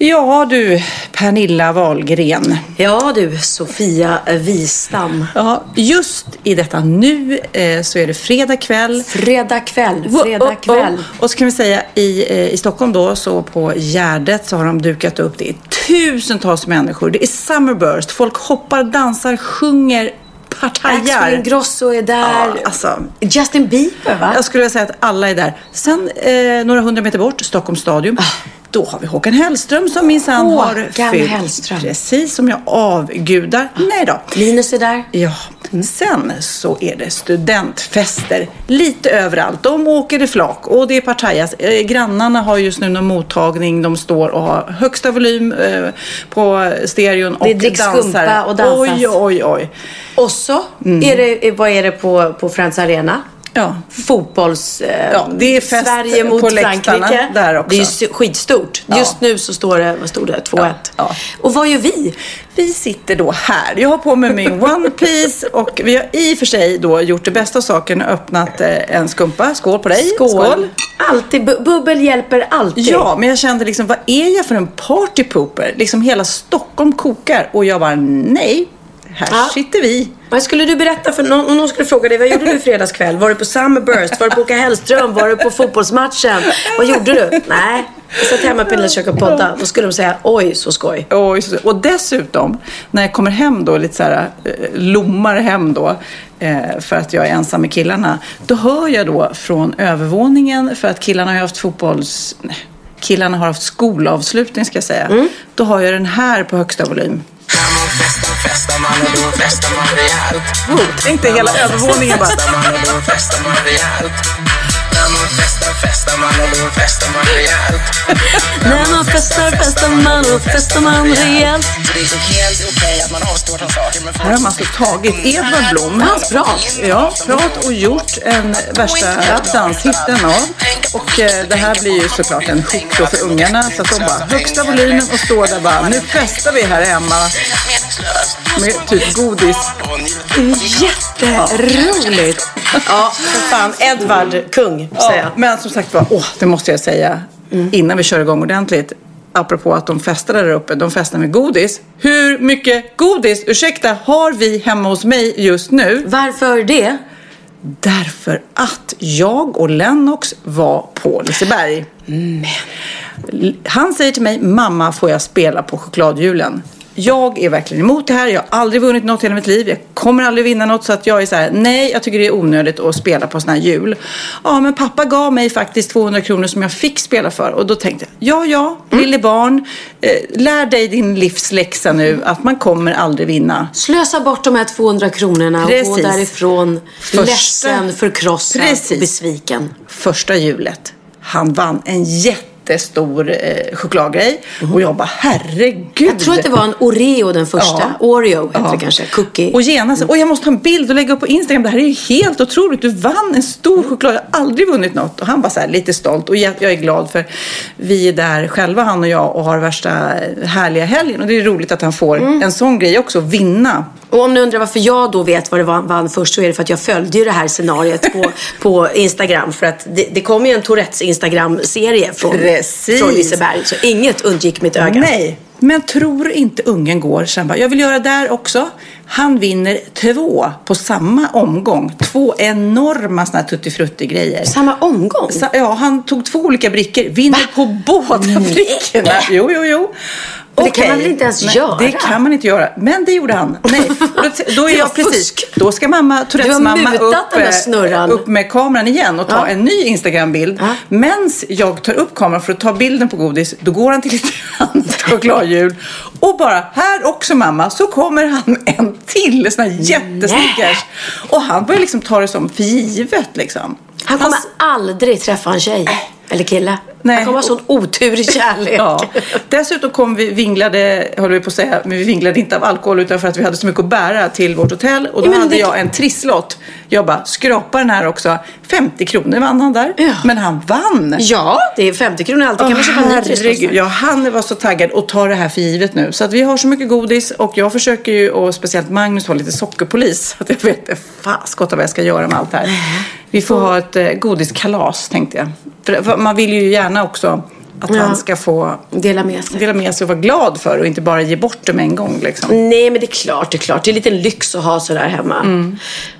Ja du, Pernilla Wahlgren. Ja du, Sofia Wistam. Ja, just i detta nu eh, så är det fredag kväll. Fredag kväll, fredag Oh, oh, kväll. oh. Och så kan vi säga i, eh, i Stockholm då, så på Gärdet så har de dukat upp. Det är tusentals människor. Det är Summerburst. Folk hoppar, dansar, sjunger, Axel partajar. Ingrosso är där. Ja, alltså, Justin Bieber va? jag skulle vilja säga att alla är där. Sen eh, några hundra meter bort, Stockholms stadion. Då har vi Håkan Hellström som minsann har fyllt. Hellström. Precis, som jag avgudar. Nej då. Linus är där. Ja, sen så är det studentfester lite överallt. De åker det flak och det är partajas. Eh, grannarna har just nu någon mottagning. De står och har högsta volym eh, på stereon och Det dricks dansar. skumpa och dansas. Oj, oj, oj. Och så är det, vad är det på, på Friends Arena? Ja. Fotbolls... Eh, Ja, det är fest Sverige mot på Frankrike. där också. Det är skitstort. Ja. Just nu så står det, vad stod det? 2-1. Ja. Och vad gör vi? Vi sitter då här. Jag har på mig min One Piece och vi har i och för sig då gjort det bästa av saken och öppnat eh, en skumpa. Skål på dig. Skål. Alltid. Bu- bubbel hjälper alltid. Ja, men jag kände liksom, vad är jag för en partypooper? Liksom hela Stockholm kokar och jag bara, nej, här Ja. sitter vi. Vad skulle du berätta för någon, om någon skulle fråga dig, vad gjorde du i fredags kväll? Var du på Summerburst? Var du på Åka Hellström? Var du på fotbollsmatchen? Vad gjorde du? Nej, jag satt hemma på Pernillas kök och podda. Då skulle de säga, oj så skoj. Och, och dessutom, när jag kommer hem då, lite så här, eh, lommar hem då, eh, för att jag är ensam med killarna, då hör jag då från övervåningen, för att killarna har haft fotbolls... Nej, killarna har haft skolavslutning ska jag säga. Mm. Då har jag den här på högsta volym. Oh, tänk dig hela övervåningen bara. När man festar, festar man och festar man rejält. Här har man alltså tagit Edvard Blom. Hans prat. Ja, prat och gjort en värsta danshitten av. Och eh, det här blir ju såklart en chock då för ungarna. Så att de bara högsta volymen och står där bara, nu festar vi här hemma. Med typ godis. Jätteroligt. Ja, för fan. Edvard, kung, säger jag. Men som sagt var, åh, det måste jag säga innan vi kör igång ordentligt. Apropå att de festar där uppe, de festar med godis. Hur mycket godis, ursäkta, har vi hemma hos mig just nu? Varför det? Därför att jag och Lennox var på Liseberg. Han säger till mig, mamma får jag spela på chokladhjulen? Jag är verkligen emot det här. Jag har aldrig vunnit något i hela mitt liv. Jag kommer aldrig vinna något. Så att jag är så här, nej, jag tycker det är onödigt att spela på sådana här hjul. Ja, men pappa gav mig faktiskt 200 kronor som jag fick spela för. Och då tänkte jag, ja, ja, lille barn. Eh, lär dig din livsläxa nu att man kommer aldrig vinna. Slösa bort de här 200 kronorna och gå därifrån Första- ledsen, förkrossad och besviken. första hjulet. Han vann en jättestor eh, chokladgrej. Och jag bara, herregud. Jag tror att det var en Oreo den första. Ja. Oreo heter Ja. det kanske. Cookie. Och genast, och jag måste ta en bild och lägga upp på Instagram. Det här är ju helt otroligt. Du vann en stor choklad. Jag har aldrig vunnit något. Och han var så här lite stolt. Och jag, jag är glad för vi är där själva, han och jag, och har värsta härliga helgen. Och det är roligt att han får en sån grej också, vinna. Och om ni undrar varför jag då vet vad det var vann först så är det för att jag följde ju det här scenariet på, på Instagram. För att det, det kom ju en Tourettes Instagram-serie från, Precis. från Liseberg. Så inget undgick mitt öga. Nej. Men tror inte ungen går. Så han bara, jag vill göra där också. Han vinner två på samma omgång. Två enorma såna här tuttifrutti-grejer. Samma omgång? Sa- Ja, han tog två olika brickor. Vinner på båda brickorna. Jo, jo, jo. Men det kan man väl inte ens Nej, göra? Det kan man inte göra. Men det gjorde han. Nej. Då, då är jag precis. Då ska mamma, Tourettes mamma upp, eh, upp med kameran igen och ta Ja. en ny Instagram-bild. Ja. Medan jag tar upp kameran för att ta bilden på godis, då går han till ett annat chokladhjul och bara, här också mamma, så kommer han med en till sån här jättesnickers. Och han börjar liksom ta det som för givet liksom. Han kommer Hans- aldrig träffa en tjej. Eller kille. Nej. Han kommer ha sån otur i kärlek. Ja. Dessutom kom vi vinglade, håller vi på att säga, men vi vinglade inte av alkohol utan för att vi hade så mycket att bära till vårt hotell. Och då Ja, hade det- jag en trisslott. Jag bara, skrapa den här också. 50 kronor vann han där. Ja. Men han vann. Ja, det är 50 kronor alltid. kan man köpa en ny. Ja, han var så taggad och tar det här för givet nu. Så att vi har så mycket godis och jag försöker ju, och speciellt Magnus, vara lite sockerpolis. Så att jag vet inte faskott vad jag ska göra med allt det här. Vi får ha ett eh, godiskalas tänkte jag. För, man vill ju gärna också att Ja. han ska få Dela med sig. dela med sig och vara glad för och inte bara ge bort det med en gång. Liksom. Nej, men det är klart, det är klart. Det är lite lyx att ha sådär hemma.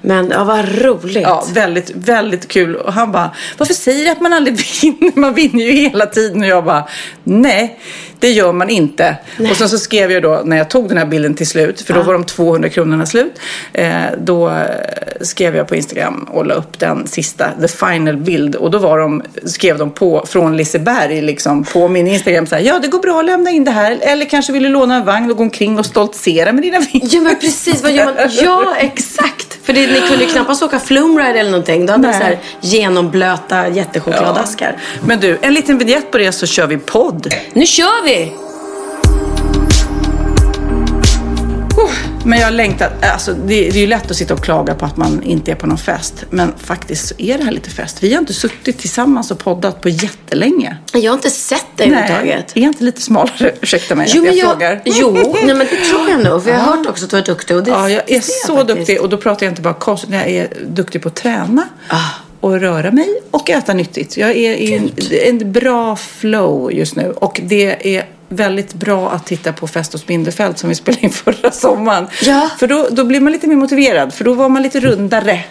Men ja, vad roligt. Mm. Ja, väldigt, väldigt kul. Och han bara, varför säger du att man aldrig vinner? Man vinner ju hela tiden. Och jag bara, nej, det gör man inte. Och sen så skrev jag då, när jag tog den här bilden till slut, för då var de 200 kronorna slut. Eh, då skrev jag på Instagram och la upp den sista, the final bild. Och då var de, skrev de på, från Liseberg, liksom, på min Instagram så här, ja det går bra att lämna in det här. Eller kanske vill du låna en vagn och gå omkring och stoltsera med dina vinster. Ja men precis, vad gör man? Ja exakt! För det, ni kunde ju knappast åka flumride eller någonting. Då hade Nej. så här genomblöta jättechokladaskar. Men du, en liten vignett på det så kör vi podd. Nu kör vi! Men jag längtar, alltså det, är ju lätt att sitta och klaga på att man inte är på någon fest. Men faktiskt så är det här lite fest. Vi har inte suttit tillsammans och poddat på jättelänge. Jag har inte sett det överhuvudtaget. är jag inte lite smalare? Ursäkta mig Jo, att jag, jag, frågar. jo, nej, men det tror jag nog. För jag har hört också att du är duktig. Och det, Ja, jag är så faktiskt. duktig. Och då pratar jag inte bara utan jag är duktig på att träna. Ah. Och röra mig och äta nyttigt. Jag är i en, en bra flow just nu. Och det är väldigt bra att titta på Fest hos Bindefält som vi spelade in förra sommaren. Ja. För då, då blir man lite mer motiverad. För då var man lite rundare.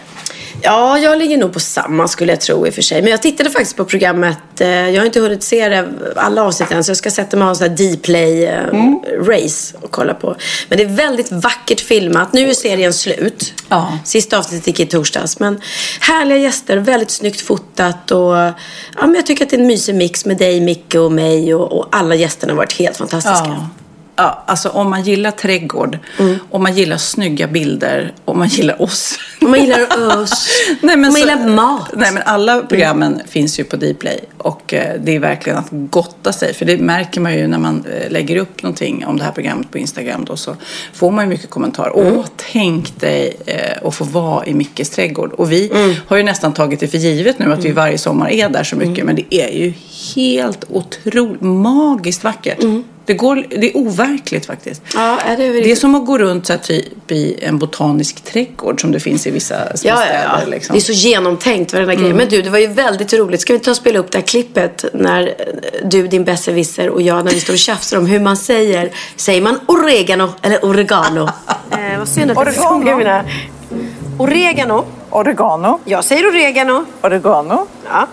Ja, jag ligger nog på samma skulle jag tro i och för sig. Men jag tittade faktiskt på programmet. eh, Jag har inte hunnit se det, alla avsnitt än. Så jag ska sätta mig och ha en sån här D-play-race och kolla på. Men det är väldigt vackert filmat. Nu är serien slut. Ja. Sista avsnittet gick i torsdags. Men härliga gäster, väldigt snyggt fotat. Och, ja, men jag tycker att det är en mysig mix med dig, Micke och mig. Och, och alla gästerna har varit helt fantastiska. Ja. Ja, alltså om man gillar trädgård, om man gillar snygga bilder, om man gillar oss. Om man gillar oss. Nej, om man så- gillar mat. Nej, men alla programmen finns ju på Dplay och eh, det är verkligen att gotta sig. För det märker man ju när man eh, lägger upp någonting om det här programmet på Instagram då så får man ju mycket kommentarer. Åh, tänk dig eh, att få vara i Mickes trädgård. Och vi har ju nästan tagit det för givet nu att vi varje sommar är där så mycket. Men det är ju helt otroligt magiskt vackert. Det, går, det är overkligt faktiskt. Ja, är det, Det är som att gå runt så här, typ i en botanisk trädgård som det finns i vissa Ja, ja, städer. ja. Liksom. Det är så genomtänkt varenda grej. Men du, det var ju väldigt roligt. Ska vi ta och spela upp det här klippet när eh, du, din besserwisser och jag, när vi står och tjafsar om hur man säger. Säger man oregano eller oregano? eh, vad synd att Oregano. mina... Oregano. Oregano. Jag säger oregano. Oregano. Ja.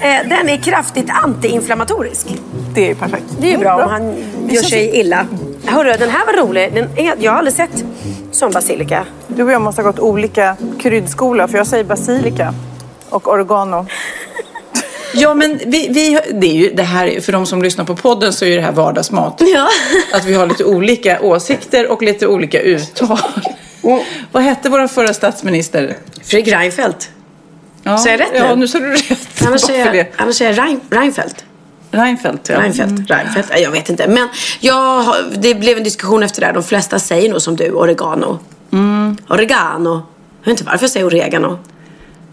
Eh, den är kraftigt antiinflammatorisk. Det är perfekt. Det är ju bra om han gör sig illa. Hörru, den här var rolig. Den är, jag har aldrig sett sån basilika. Du och jag måste ha gått olika kryddskola för jag säger basilika och oregano. Ja, men vi, vi, det är ju det här, för de som lyssnar på podden så är ju det här vardagsmat. Ja. Att vi har lite olika åsikter och lite olika uttal. Vad hette vår förra statsminister? Fredrik Reinfeldt. Ja, Säger jag rätt nu? Ja, nu sa du rätt. Annars säger jag, annars säger jag Rein, Reinfeldt. Reinfeldt, ja. Reinfeldt. Reinfeldt. Jag vet inte. Men jag, det blev en diskussion efter det här. De flesta säger nog som du, oregano. Oregano. Jag vet inte varför jag säger oregano.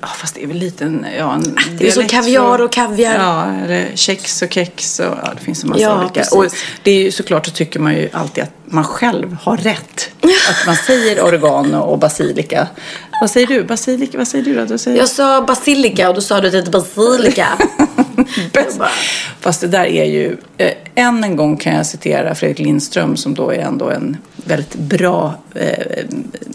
Ja, fast det är väl lite en... Ja, en Det är som kaviar och kaviar. Ja, eller kex och kex och ja, det finns en massa Ja, olika. precis. Och det är ju såklart så tycker man ju alltid att man själv har rätt. Att man säger oregano och basilika. Vad säger du? Basilika? Vad säger du då? du säger... Jag sa basilika och då sa du att det heter basilika. Fast det där är ju, eh, än en gång kan jag citera Fredrik Lindström som då är ändå en väldigt bra eh,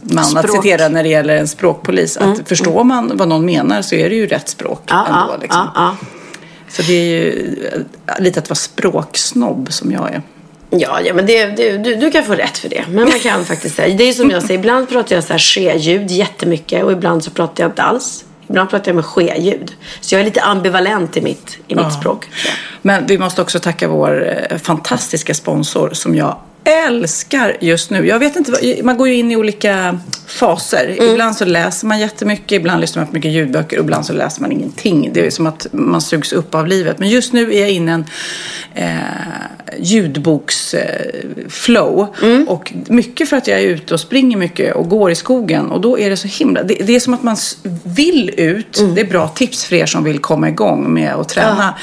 man att Språk. citera när det gäller en språkpolis. Att förstår man vad någon menar så är det ju rätt språk Ja, ändå. ja, Liksom. ja. Så det är ju eh, lite att vara språksnobb som jag är. Ja, ja men det, det, du, du kan få rätt för det. Men man kan faktiskt säga. Det är som jag säger, ibland pratar jag så här ske-ljud jättemycket och ibland så pratar jag inte alls. Ibland pratar jag med ske-ljud. Så jag är lite ambivalent i mitt, i mitt språk. Men vi måste också tacka vår eh, fantastiska sponsor som jag älskar just nu. Jag vet inte, man går ju in i olika faser. Ibland så läser man jättemycket, ibland lyssnar man på mycket ljudböcker och ibland så läser man ingenting. Det är som att man sugs upp av livet. Men just nu är jag inne i en eh, ljudboksflow. Och mycket för att jag är ute och springer mycket och går i skogen. Och då är det så himla... Det, det är som att man vill ut. Det är bra tips för er som vill komma igång med att träna.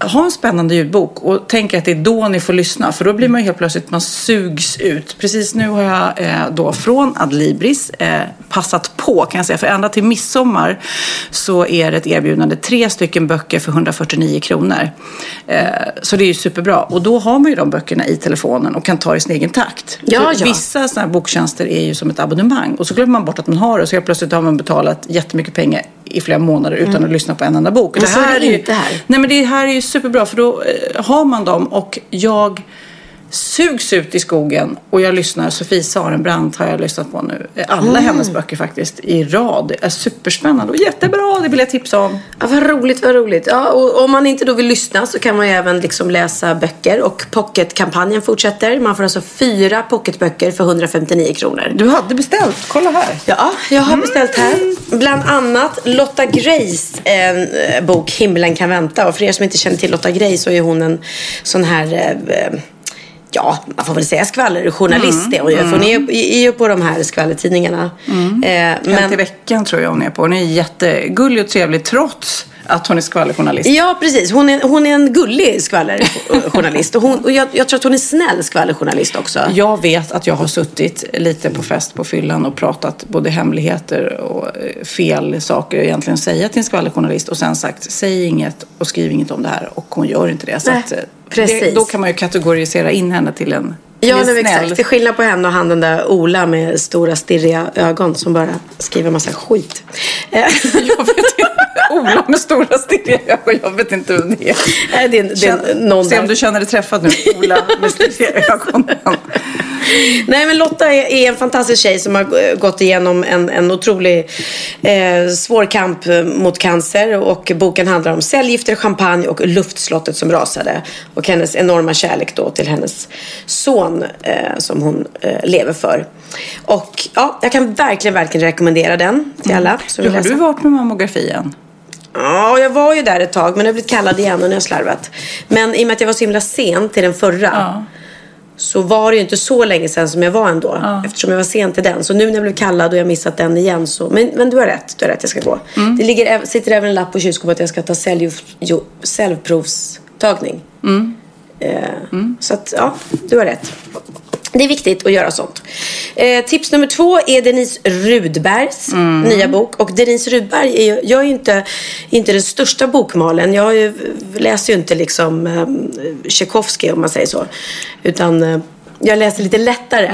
Ha en spännande ljudbok och tänk att det är då ni får lyssna. För då blir man ju helt plötsligt, man sugs ut. Precis nu har jag eh, då från Adlibris eh, passat på kan jag säga. För ända till midsommar så är det ett erbjudande. Tre stycken böcker för 149 kronor. Eh, så det är ju superbra. Och då har man ju de böckerna i telefonen och kan ta i sin egen takt. Ja, ja. Vissa sådana här boktjänster är ju som ett abonnemang. Och så glömmer man bort att man har det. Så helt plötsligt har man betalat jättemycket pengar i flera månader utan att lyssna på en enda bok. Mm. Men så är det ju- inte här. Nej men det här är ju superbra för då eh, har man dem och jag sugs ut i skogen och jag lyssnar. Sofie Sarenbrant har jag lyssnat på nu. Eh, Alla Mm. hennes böcker faktiskt i rad. Det är superspännande och jättebra. Det vill jag tipsa om. Ja, vad roligt, vad roligt. Ja, och om man inte då vill lyssna så kan man ju även liksom läsa böcker. Och pocketkampanjen fortsätter. Man får alltså fyra pocketböcker för 159 kronor. Du hade beställt. Kolla här. Ja, jag har beställt här. Bland annat Lotta Greis eh, bok Himlen kan vänta. Och för er som inte känner till Lotta Grey så är hon en sån här eh, Ja, man får väl säga skvallerjournalist är hon ju. För hon är ju- är ju på de här skvallertidningarna. Eh, Hänt i men, veckan tror jag hon är på. Hon är jättegullig och trevlig trots att hon är skvallerjournalist. Ja, precis. Hon är, hon är en gullig skvallerjournalist. Och, hon, och jag, jag tror att hon är snäll skvallerjournalist också. Jag vet att jag har suttit lite på fest på fyllan och pratat både hemligheter och eh, fel saker egentligen säga till en skvallerjournalist och sen sagt säg inget och skriv inget om det här och hon gör inte det. Så att, eh, precis. Det, då kan man ju kategorisera in henne till en Ja, men exakt. Till skillnad på henne och han den där Ola med stora stirriga ögon som bara skriver massa skit. Jag vet inte. Ola med stora stirriga ögon. Jag vet inte vem det är. Nej, det är, det är någon Se om du känner dig träffad nu. Ola med stirriga ögon. Nej, men Lotta är, en fantastisk tjej som har gått igenom en, en otrolig eh, svår kamp mot cancer. Och boken handlar om cellgifter, champagne och luftslottet som rasade. Och hennes enorma kärlek då till hennes son eh, som hon eh, lever för. Och ja, jag kan verkligen, verkligen rekommendera den till alla. som Du, har du varit med mammografi än? Ja, jag var ju där ett tag men jag har blivit kallad igen och nu har jag slarvat. Men i och med att jag var så himla sen till den förra Ja. så var det ju inte så länge sedan som jag var ändå. Eftersom jag var sen till den. Så nu när jag blev kallad och jag missat den igen så... Men, men du har rätt, du har rätt, jag ska gå. Det ligger, sitter även en lapp på kylskåpet att jag ska ta cellprovstagning. Eh, Så att, ja, du har rätt. Det är viktigt att göra sånt. Eh, tips nummer två är Denise Rudbergs nya bok. Och Denise Rudberg är jag är ju inte, inte den största bokmalen. Jag ju, läser ju inte liksom eh, Tchaikovsky om man säger så. Utan eh, jag läser lite lättare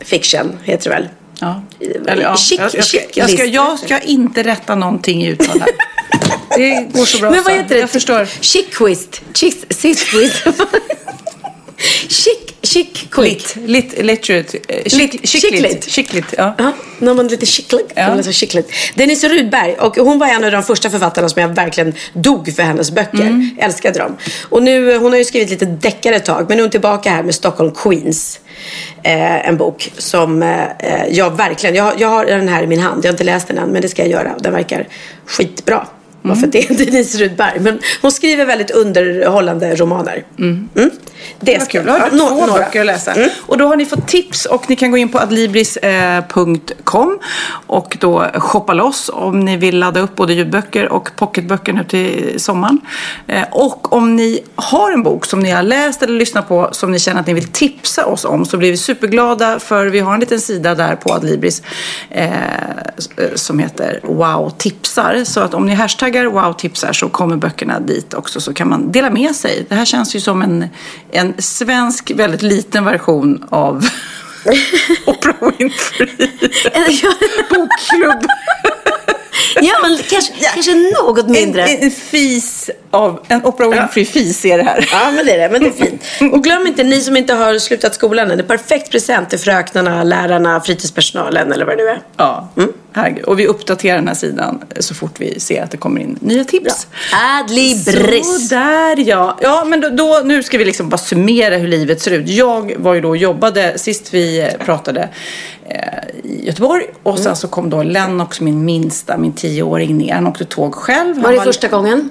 fiction, heter det väl. Ja. Eh, Eller, ja. chic- jag, jag, ska, jag, ska, jag ska inte rätta någonting i uttal här. Det går så bra Men vad så. heter det? Jag förstår. Chick-quist. Chick-quist. Chick, chick Lit, lit, literate. eh, Lit- Chick, chickligt. chickligt. Chickligt, ja. Ja, när man lite chicklig. Ja. Chicklig. Denise Rudberg. Och hon var en av de första författarna som jag verkligen dog för hennes böcker. Mm. Älskade dem. Och nu, hon har ju skrivit lite deckare ett tag. Men nu är hon tillbaka här med Stockholm Queens. Eh, en bok som eh, jag verkligen, jag, jag har den här i min hand. Jag har inte läst den än men det ska jag göra. Den verkar skitbra. Bara för att det är Denise Rudberg. Men hon skriver väldigt underhållande romaner. Mm. Det Det ska kul. Då har du två några. böcker att läsa. Mm. Och då har ni fått tips och ni kan gå in på adlibris.com och då shoppa loss om ni vill ladda upp både ljudböcker och pocketböcker nu till sommaren. Eh, Och om ni har en bok som ni har läst eller lyssnat på som ni känner att ni vill tipsa oss om så blir vi superglada för vi har en liten sida där på Adlibris eh, som heter Wow tipsar. Så att om ni hashtaggar Wow tipsar så kommer böckerna dit också så kan man dela med sig. Det här känns ju som en, en svensk väldigt liten version av Oprah Winfrey bokklubb. ja, men kanske, kanske något mindre. En, en fis av, en Oprah Winfrey-fis är det här. Ja, men det är det. Men det är fint. Och glöm inte, ni som inte har slutat skolan än. Det är perfekt present till fröknarna, lärarna, fritidspersonalen eller vad det nu är. Ja, herregud. Och vi uppdaterar den här sidan så fort vi ser att det kommer in nya tips. Adlibris. Så där ja. Ja, men då, då, nu ska vi liksom bara summera hur livet ser ut. Jag var ju då och jobbade, sist vi eh, pratade eh, i Göteborg. Och sen så kom då Lennox, min minsta, min tioåring ner. Han åkte tåg själv. Var det Han första gången?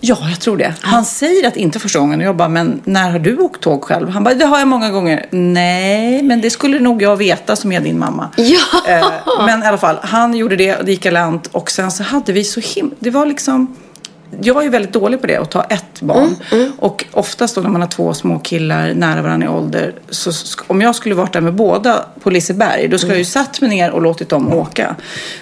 Ja, jag tror det. Han säger att inte första gången. Och jag bara, men när har du åkt tåg själv? Han bara, det har jag många gånger. Nej, men det skulle nog jag veta som är din mamma. Ja. Eh, men i alla fall, han gjorde det och det gick galant. Och sen så hade vi så himla... Det var liksom... Jag är väldigt dålig på det, att ta ett barn. Och oftast då när man har två små killar nära varandra i ålder. Så om jag skulle varit där med båda på Liseberg. Då skulle jag ju satt mig ner och låtit dem åka.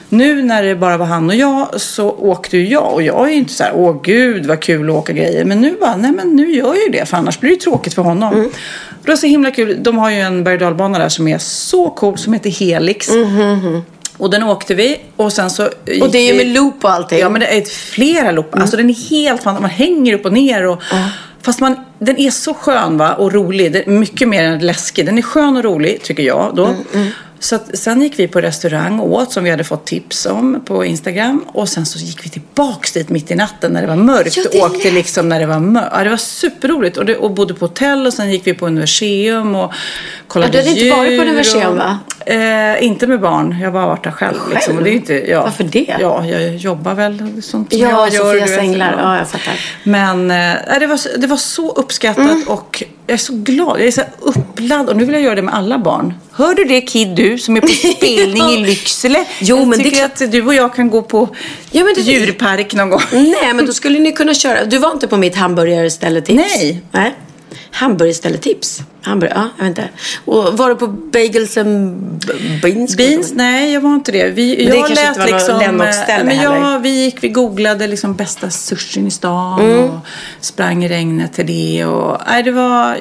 Nu när det bara var han och jag så åkte ju jag. Och jag är ju inte så här, åh gud vad kul att åka grejer. Men nu bara, nej men nu gör jag ju det. För annars blir det ju tråkigt för honom. Och det var så himla kul. De har ju en berg där som är så cool. Som heter Helix. Och den åkte vi och sen så Och det är ju med loop och allting. Ja men det är flera loop. Alltså den är helt fantastisk. Man hänger upp och ner och Fast man, den är så skön va? och rolig. Det är mycket mer än läskig. Den är skön och rolig tycker jag då. Så att, sen gick vi på restaurang och åt som vi hade fått tips om på Instagram. Och sen så gick vi tillbaks dit mitt i natten när det var mörkt. Ja, och det åkte lät- liksom när det var mörkt. Ja, det var superroligt. Och, det, och bodde på hotell och sen gick vi på Universium och kollade Ja, du hade inte varit på djur Universium, och, va? Eh, inte med barn. Jag har bara varit där själv. Liksom. Och det är inte, ja. Varför det? Ja, jag jobbar väl sånt Ja, jag gör. Sofias änglar. Ja, jag fattar. Men eh, det, var, det var så uppskattat Mm. och jag är så glad. Jag är så här uppladd och nu vill jag göra det med alla barn. Hör du det Kid, du som är på spelning i Lycksele? Jo, jag men det tycker att du och jag kan gå på Ja, men det- djurpark någon gång. Nej, men då skulle ni kunna köra. Du var inte på mitt hamburgarställetips? Nej. Nej. Hamburgerställetips? Hamburg, ja, jag vet inte. Och var du på Bagels and Beans? Beans? Nej, jag var inte det. Vi, det jag kanske lät inte var något liksom, eh, men ja, heller. Vi gick, vi googlade liksom bästa sushin i stan Mm. och sprang i regnet till det. Och, nej, det, var,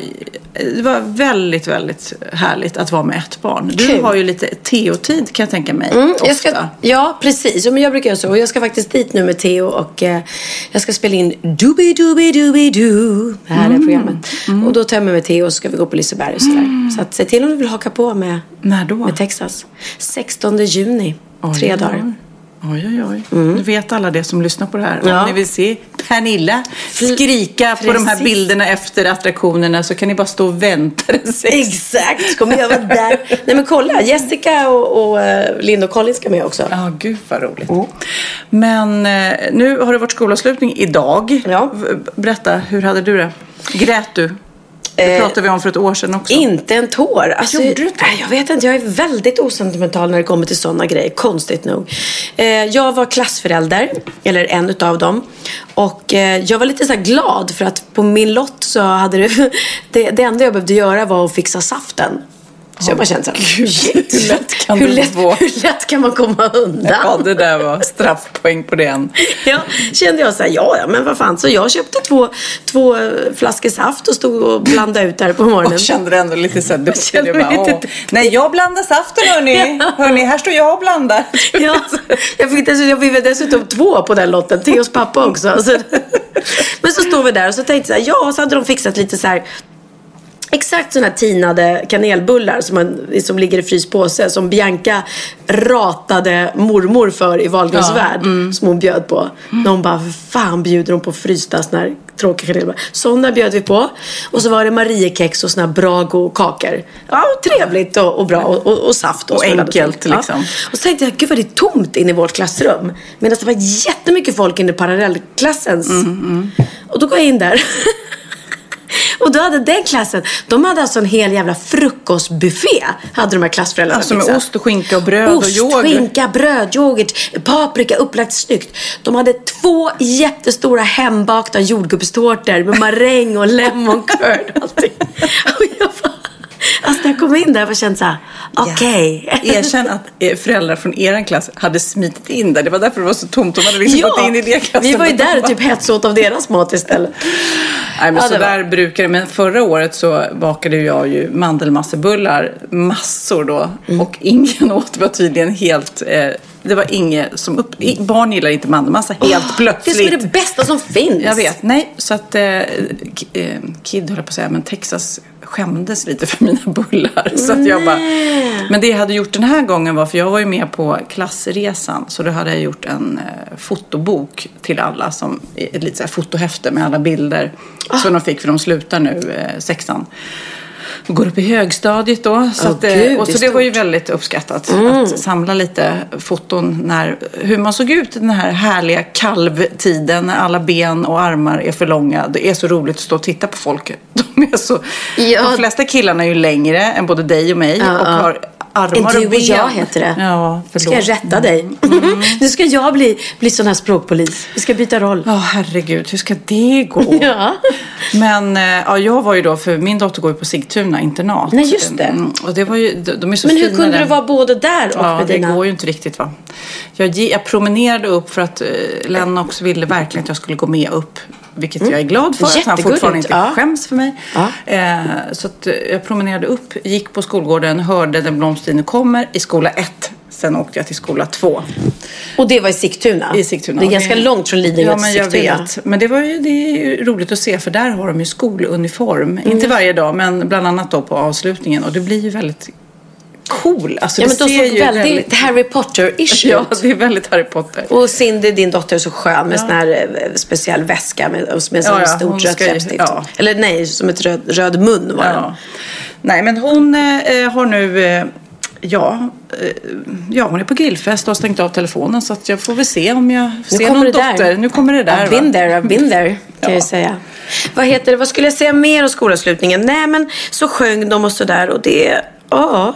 det var väldigt, väldigt härligt att vara med ett barn. Du Kul. har ju lite teotid kan jag tänka mig. Mm, ofta. jag ska, ja, precis. Men jag brukar göra så. Och jag ska faktiskt dit nu med Theo och eh, jag ska spela in Doobie Doobie Doobie Doo. Det här är programmet. Och då med mig Theo och så ska vi gå på Liseberg och sådär. Så att, se till om du vill haka på med, När då? med Texas. 16 juni. Oj, tre dagar. Oj, oj, oj. Nu vet alla det som lyssnar på det här. Ja. Om ni vill se Pernilla skrika på de här Precis. bilderna efter attraktionerna så kan ni bara stå och vänta. Exakt, kommer jag vara där. Nej men kolla, Jessica och, och uh, Linda och Colin ska med också. Ja, gud vad roligt. Men eh, nu har det varit skolavslutning idag. Ja. Berätta, hur hade du det? Grät du? Det Eh, pratade vi om för ett år sedan också. Inte en tår. Alltså, Gjorde du inte? Jag vet inte, jag är väldigt osentimental när det kommer till sådana grejer. Konstigt nog. Eh, jag var klassförälder, eller en utav dem. Och eh, jag var lite så glad för att på min lott så hade det, det, det enda jag behövde göra var att fixa saften. Så jag bara kände så här, Gud, shit. hur lätt kan hur lätt? Hur lätt kan man komma undan? Ja, det där var straffpoäng på den. Ja, kände jag så här, ja, ja, men vad fan. Så jag köpte två, två flaskor saft och stod och blandade ut där på morgonen. Och kände det ändå lite så här duktig. Jag mig bara, lite åh. Nej, jag blandar saften hörni. hörni. Här står jag och blandar. Ja, jag fick, dessutom, jag fick dessutom två på den lotten. Theos pappa också. Så, men så står vi där och så tänkte jag ja, så hade de fixat lite så här Exakt sådana tinade kanelbullar som, man, som ligger i fryspåse. Som Bianca ratade mormor för i Wahlgrens värld. Som hon bjöd på. När hon bara, fan bjuder hon på frysta såna här tråkiga kanelbullar. Sådana bjöd vi på. Och så var det Mariekex och såna här Brago kakor. Ja, trevligt och, och bra. Och, och, och saft. Och hade enkelt, tänkt. liksom. Och så tänkte jag, gud vad det är tomt inne i vårt klassrum. Medan det var jättemycket folk inne i parallellklassens. Mm, Och då går jag in där. Och då hade den klassen, de hade alltså en hel jävla frukostbuffé. Hade de här klassföräldrarna Alltså med ost och skinka och bröd och Ost, yoghurt. skinka, bröd, yoghurt, paprika upplagt snyggt. De hade två jättestora hembakta jordgubbstårtor med maräng och lemon curd och allting. Och jag bara, alltså när jag kom in där jag kände såhär, okej. Erkänn att eh, föräldrar från er klass hade smitit in där. Det var därför det var så tomt. De hade liksom gått in i det klassen. vi var ju där och typ hetsade åt av deras mat istället. Nej, men Ja, så var- där brukar det. Men förra året så bakade jag ju mandelmassebullar, massor då. Mm. Och ingen åt var tydligen helt... Eh, det var inget som upp... Barn gillar inte mandelmassa helt Det är plötsligt. som är det bästa som finns. Jag vet. Nej, så att eh, eh, Kid höll jag på att säga, men Texas skämdes lite för mina bullar. Så att jag bara... Men det jag hade gjort den här gången var, för jag var ju med på klassresan, så då hade jag gjort en eh, fotobok till alla, som ett litet så här fotohäfte med alla bilder som de fick, för de slutar nu eh, sexan. Och går upp i högstadiet då. Så Åh, att, eh, gud, och så det var ju stort. väldigt uppskattat. Att samla lite foton när, hur man såg ut den här härliga kalvtiden när alla ben och armar är för långa. Det är så roligt att stå och titta på folk. De, är så, Ja. de flesta killarna är ju längre än både dig och mig. Ja, och ja. har armar du och ben. jag heter det. Ja, förlåt. ska jag rätta dig. nu ska jag bli, bli sån här språkpolis. Vi ska byta roll. Ja, herregud, hur ska det gå? Ja. Men eh, ja, jag var ju då, för min dotter går ju på Sigtuna internat. Nej, just det. Mm, Och det var ju, de, de är så Men hur kunde där. du vara både där och Ja, med det dina... går ju inte riktigt va. Jag, jag promenerade upp för att eh, Lennox ville verkligen att jag skulle gå med upp. Vilket jag är glad för. Att han fortfarande inte ja. skäms för mig. Ja. Eh, så eh, jag promenerade upp, gick på skolgården, hörde Den blomstertiden kommer i skola 1. Sen åkte jag till skola 2 Och det var i Sigtuna? i Sigtuna. Det är ganska långt från Lidingö Ja, till men jag Sigtuna. vet. Men det, var ju, det är roligt att se för där har de ju skoluniform. Mm. Inte varje dag, men bland annat då på avslutningen. Och det blir ju väldigt cool. Alltså, Ja, men de ser ju väldigt, Harry Potter-ish Ja, det är väldigt Harry Potter. Och Cindy, din dotter, är så skön med sån här eh, speciell väska med, med sån Ja, ja, stort rött läppstift. ja. Eller nej, som ett röd, röd mun var den. Ja. Nej, men hon eh, har nu... Eh, ja, eh, ja, hon är på grillfest och har stängt av telefonen. Så att jag får väl se om jag Nu ser någon där. dotter. Nu kommer det där. I've been va? there, I've been there. Kan Ja. jag säga. Vad heter det, vad skulle jag säga mer om skolavslutningen? Nej men så sjöng de och sådär och det, ja,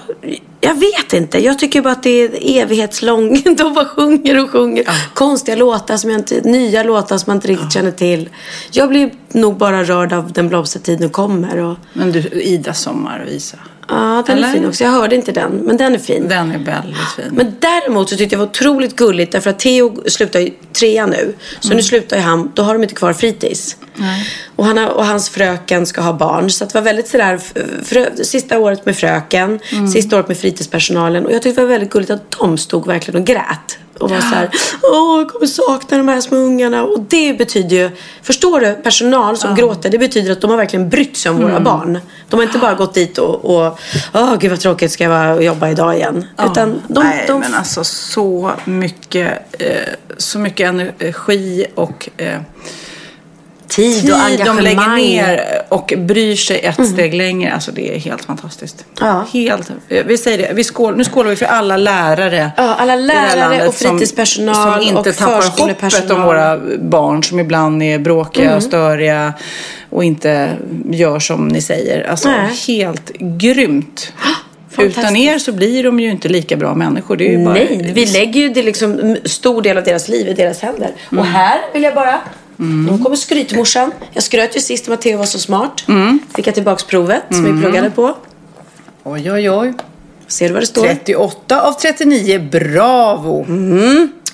jag vet inte. Jag tycker bara att det är evighetslång. De bara sjunger och sjunger. Konstiga låtar som jag inte, nya låtar som man inte riktigt känner till. Jag blir nog bara rörd av Den blomstertiden kommer. Och, Men du, Ida sommarvisa. Ja, den Eller? är fin också. Jag hörde inte den, men den är fin. Den är väldigt fin. Men däremot så tyckte jag det var otroligt gulligt därför att Theo slutar ju trean nu. Så nu slutar ju han, då har de inte kvar fritids. Och, han har, och hans fröken ska ha barn. Så det var väldigt sådär, frö, sista året med fröken, sista året med fritidspersonalen. Och jag tyckte det var väldigt gulligt att de stod verkligen och grät. Och var så här, åh jag kommer sakna de här små ungarna. Och det betyder ju, förstår du, personal som gråter, det betyder att de har verkligen brytt sig om våra barn. De har inte bara gått dit och, och åh gud vad tråkigt ska jag vara och jobba idag igen. Utan de, Nej, de, men alltså så mycket, eh, så mycket energi och eh, tid tid och de engagemang. lägger ner och bryr sig ett steg längre. Alltså det är helt fantastiskt. Ja. Helt, eh, vi säger det, vi skål, nu skålar vi för alla lärare. Ja, alla lärare och fritidspersonal som, som inte och tappar hoppet om våra barn som ibland är bråkiga Mm. och störiga och inte gör som ni säger. Alltså Nej. helt grymt. Fantastiskt. Utan er så blir de ju inte lika bra människor. Det är ju bara, Nej, vi lägger ju det liksom stor del av deras liv i deras händer. Mm. Och här vill jag bara... Nu kommer skrytmorsan. Jag skröt ju sist om att Theo var så smart. Mm. Fick jag tillbaks provet som vi pluggade på. Oj, oj, oj. Ser du vad det står? 38 av 39, bravo!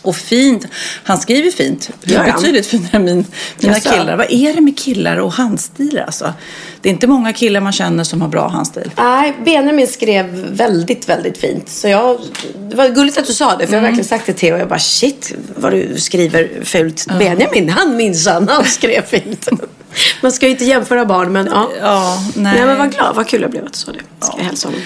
Och fint. Han skriver fint. Gör? Betydligt finare än min, mina Jaså? killar. Vad är det med killar och handstilar alltså? Det är inte många killar man känner som har bra handstil. Nej, Benjamin skrev väldigt, väldigt fint. Så jag, det var gulligt att du sa det, för jag har verkligen sagt det till och jag bara shit vad du skriver fult. Benjamin, han minsann, han skrev fint. Man ska ju inte jämföra barn, men ja. Ja, nej. Nej, men vad glad, vad kul jag blev att du sa det. Ska jag hälsa honom.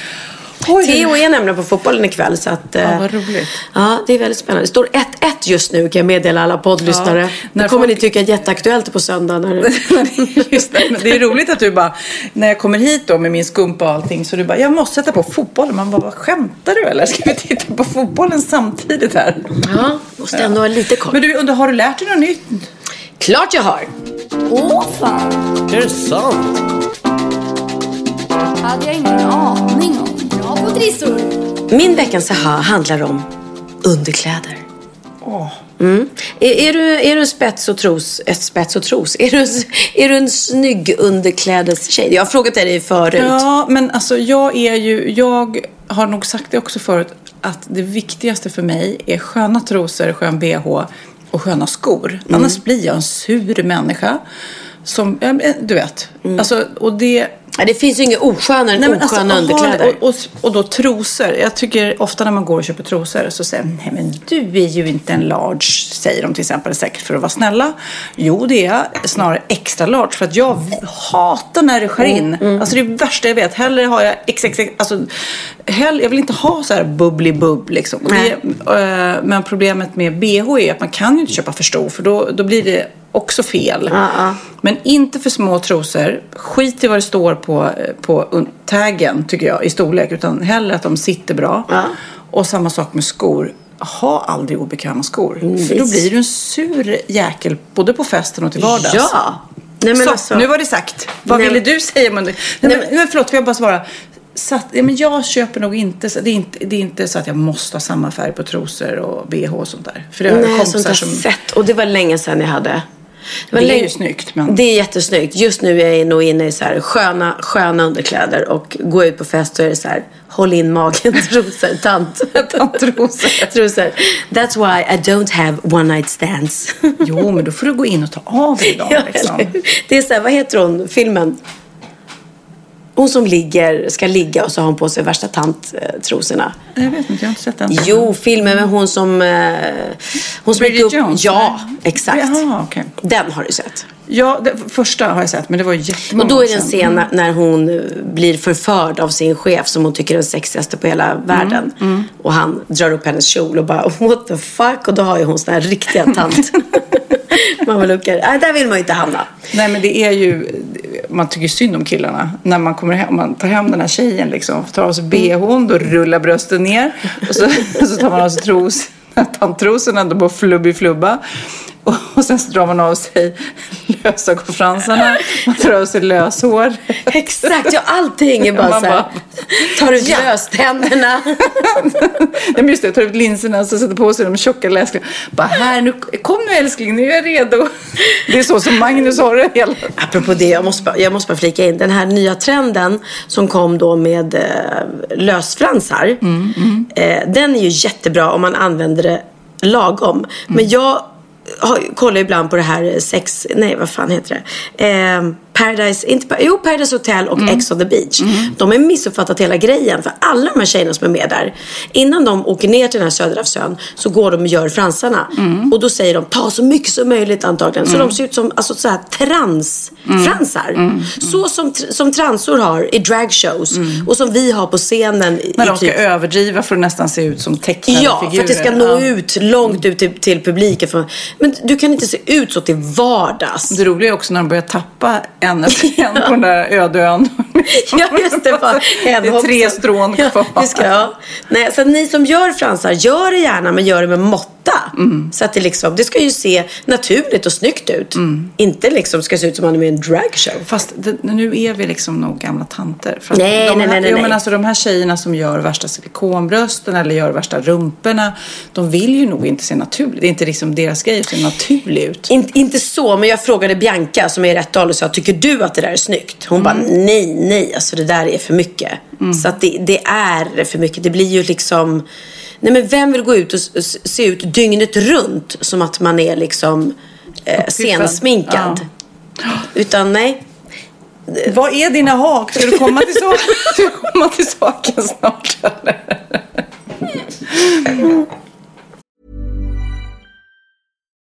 Oj. Theo är nämligen på fotbollen ikväll så att... eh, vad roligt. Ja, det är väldigt spännande. Det står 1-1 just nu kan jag meddela alla poddlyssnare. Ja, det när kommer folk- ni tycka är jätteaktuellt på söndag. När... Just det, men det är roligt att du bara, när jag kommer hit då med min skumpa och allting, så du bara, jag måste sätta på fotbollen. Man bara, vad skämtar du eller? Ska vi titta på fotbollen samtidigt här? Ja, måste ändå ha lite koll. Men du, undrar, har du lärt dig något nytt? Klart jag har! Åh fan! Är det sant? hade jag ingen aning om. På trissor! Min veckans aha handlar om underkläder. Åh. Mm. Är, är, du, är du en spets och tros? Ett spets och tros? Är du, är du en snygg underklädestjej? Jag har frågat dig förut. Ja, men alltså jag är ju, jag har nog sagt det också förut, att det viktigaste för mig är sköna trosor, skön bh och sköna skor. Annars blir jag en sur människa. Som, du vet. Alltså, och det... Ja, det finns ju inget oskönare än osköna alltså, underkläder. Och, och, och då trosor. Jag tycker ofta när man går och köper trosor så säger de, nej men du är ju inte en large, säger de till exempel säkert för att vara snälla. Jo det är jag, snarare extra large för att jag hatar när det skär in. Mm, Alltså det är det värsta jag vet. Hellre har jag XXX, alltså hell, jag vill inte ha så här bubbly bubb liksom. Det, eh, men problemet med bh är att man kan ju inte köpa för stor för då, då blir det också fel. Ja. Men inte för små trosor. Skit i vad det står på, på taggen tycker jag i storlek. Utan hellre att de sitter bra. Ja. Och samma sak med skor. Ha aldrig obekväma skor. För då blir du en sur jäkel både på festen och till vardags. Ja! Nej, men så, alltså, nu var det sagt. Vad Nej, ville du säga? Men, nej, men, men förlåt, får jag bara svara? Så att, ja, men jag köper nog inte, det är inte, det är inte så att jag måste ha samma färg på trosor och bh och sånt där. För det har Nej, sånt där som... fett. Och det var länge sedan jag hade. Var Det är ju snyggt, men- Det är jättesnyggt. Just nu är jag nog inne i så här sköna, sköna underkläder och gå ut på fest och är det så här håll in magen trosor, tant. Tanttrosor. trosor. That's why I don't have one night stands. Jo, men då får du gå in och ta av dig. Ja, liksom. hur? Det är så här, vad heter hon, filmen? Hon som ligger, ska ligga och så har hon på sig värsta tanttrosorna. Jag vet inte, jag har inte sett den. Jo, filmen med hon som... Eh, hon som Bridget upp, Jones? Ja, exakt. Jaha, okej. Den har du sett. Ja, det första har jag sett, men det var jättemånga Och då är det en scen när- när hon eh, blir förförd av sin chef som hon tycker är den sexigaste på hela världen. Och han drar upp hennes kjol och bara what the fuck? Och då har ju hon sån här riktiga tant. lucka. Nej, där vill man ju inte hamna. Nej, men det är ju... Man tycker synd om killarna. När man kommer hem, man tar hem den här tjejen liksom. Tar av sig bhn, då rullar brösten ner. Och så, så tar man av sig tros, tanttrosorna, då bara flubbig flubba. Och, och sen så drar man av sig lösögonfransarna. Man tar av sig löshår. Exakt, ja allting är bara Man så här. Tar ut Ja. löständerna. Nej men just det, tar ut linserna och sätter på sig de tjocka läsklarna. Bara här, nu, kom nu älskling, nu är jag redo. Det är så som Magnus har det hela. Apropå det, jag måste, bara, jag måste bara flika in. Den här nya trenden som kom då med eh, lösfransar. Eh, den är ju jättebra om man använder det lagom. Men jag kollar ibland på det här sex... Nej, vad fan heter det? Eh, Paradise, inte, jo, Paradise Hotel och Ex on the beach. De har missuppfattat hela grejen. För alla de här tjejerna som är med där. Innan de åker ner till den här Söderhavsön så går de och gör fransarna. Och då säger de ta så mycket som möjligt antagligen. Så de ser ut som alltså, så här, transfransar. Så som, som transor har i dragshows. Och som vi har på scenen. När de ska typ- överdriva för att nästan se ut som tecknade Ja, figurer. för att det ska nå Ja. ut långt ut till, till publiken. Men du kan inte se ut så till vardags. Det roliga är också när de börjar tappa en efter en på den där öde ön. Ja, just det. Bara, det är tre strån kvar. Ja, ska, ja. Nej, så ni som gör fransar, gör det gärna men gör det med måtta. Så att det liksom, det ska ju se naturligt och snyggt ut. Inte liksom ska se ut som man är med i en dragshow. Fast det, nu är vi liksom nog gamla tanter. För Nej, de nej, här, nej, nej, jo, men alltså de här tjejerna som gör värsta silikonbrösten eller gör värsta rumporna. De vill ju nog inte se naturligt. Det är inte liksom deras grej att se naturlig ut. In, inte så, men jag frågade Bianca som är i rätt ålder och sa, tycker du att det där är snyggt? Hon bara, nej, nej, alltså det där är för mycket. Så att det, det är för mycket. Det blir ju liksom, Nej men vem vill gå ut och se ut dygnet runt som att man är liksom eh, sensminkad? Utan nej. Vad är dina hak? Ska du komma till, så- ska du komma till saken snart eller?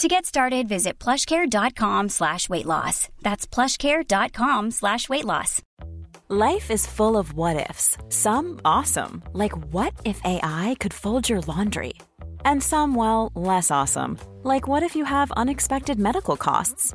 To get started, visit plushcare.com slash weight loss. That's plushcare.com slash weight loss. Life is full of what ifs. Some awesome, like what if AI could fold your laundry? And some, well, less awesome, like what if you have unexpected medical costs?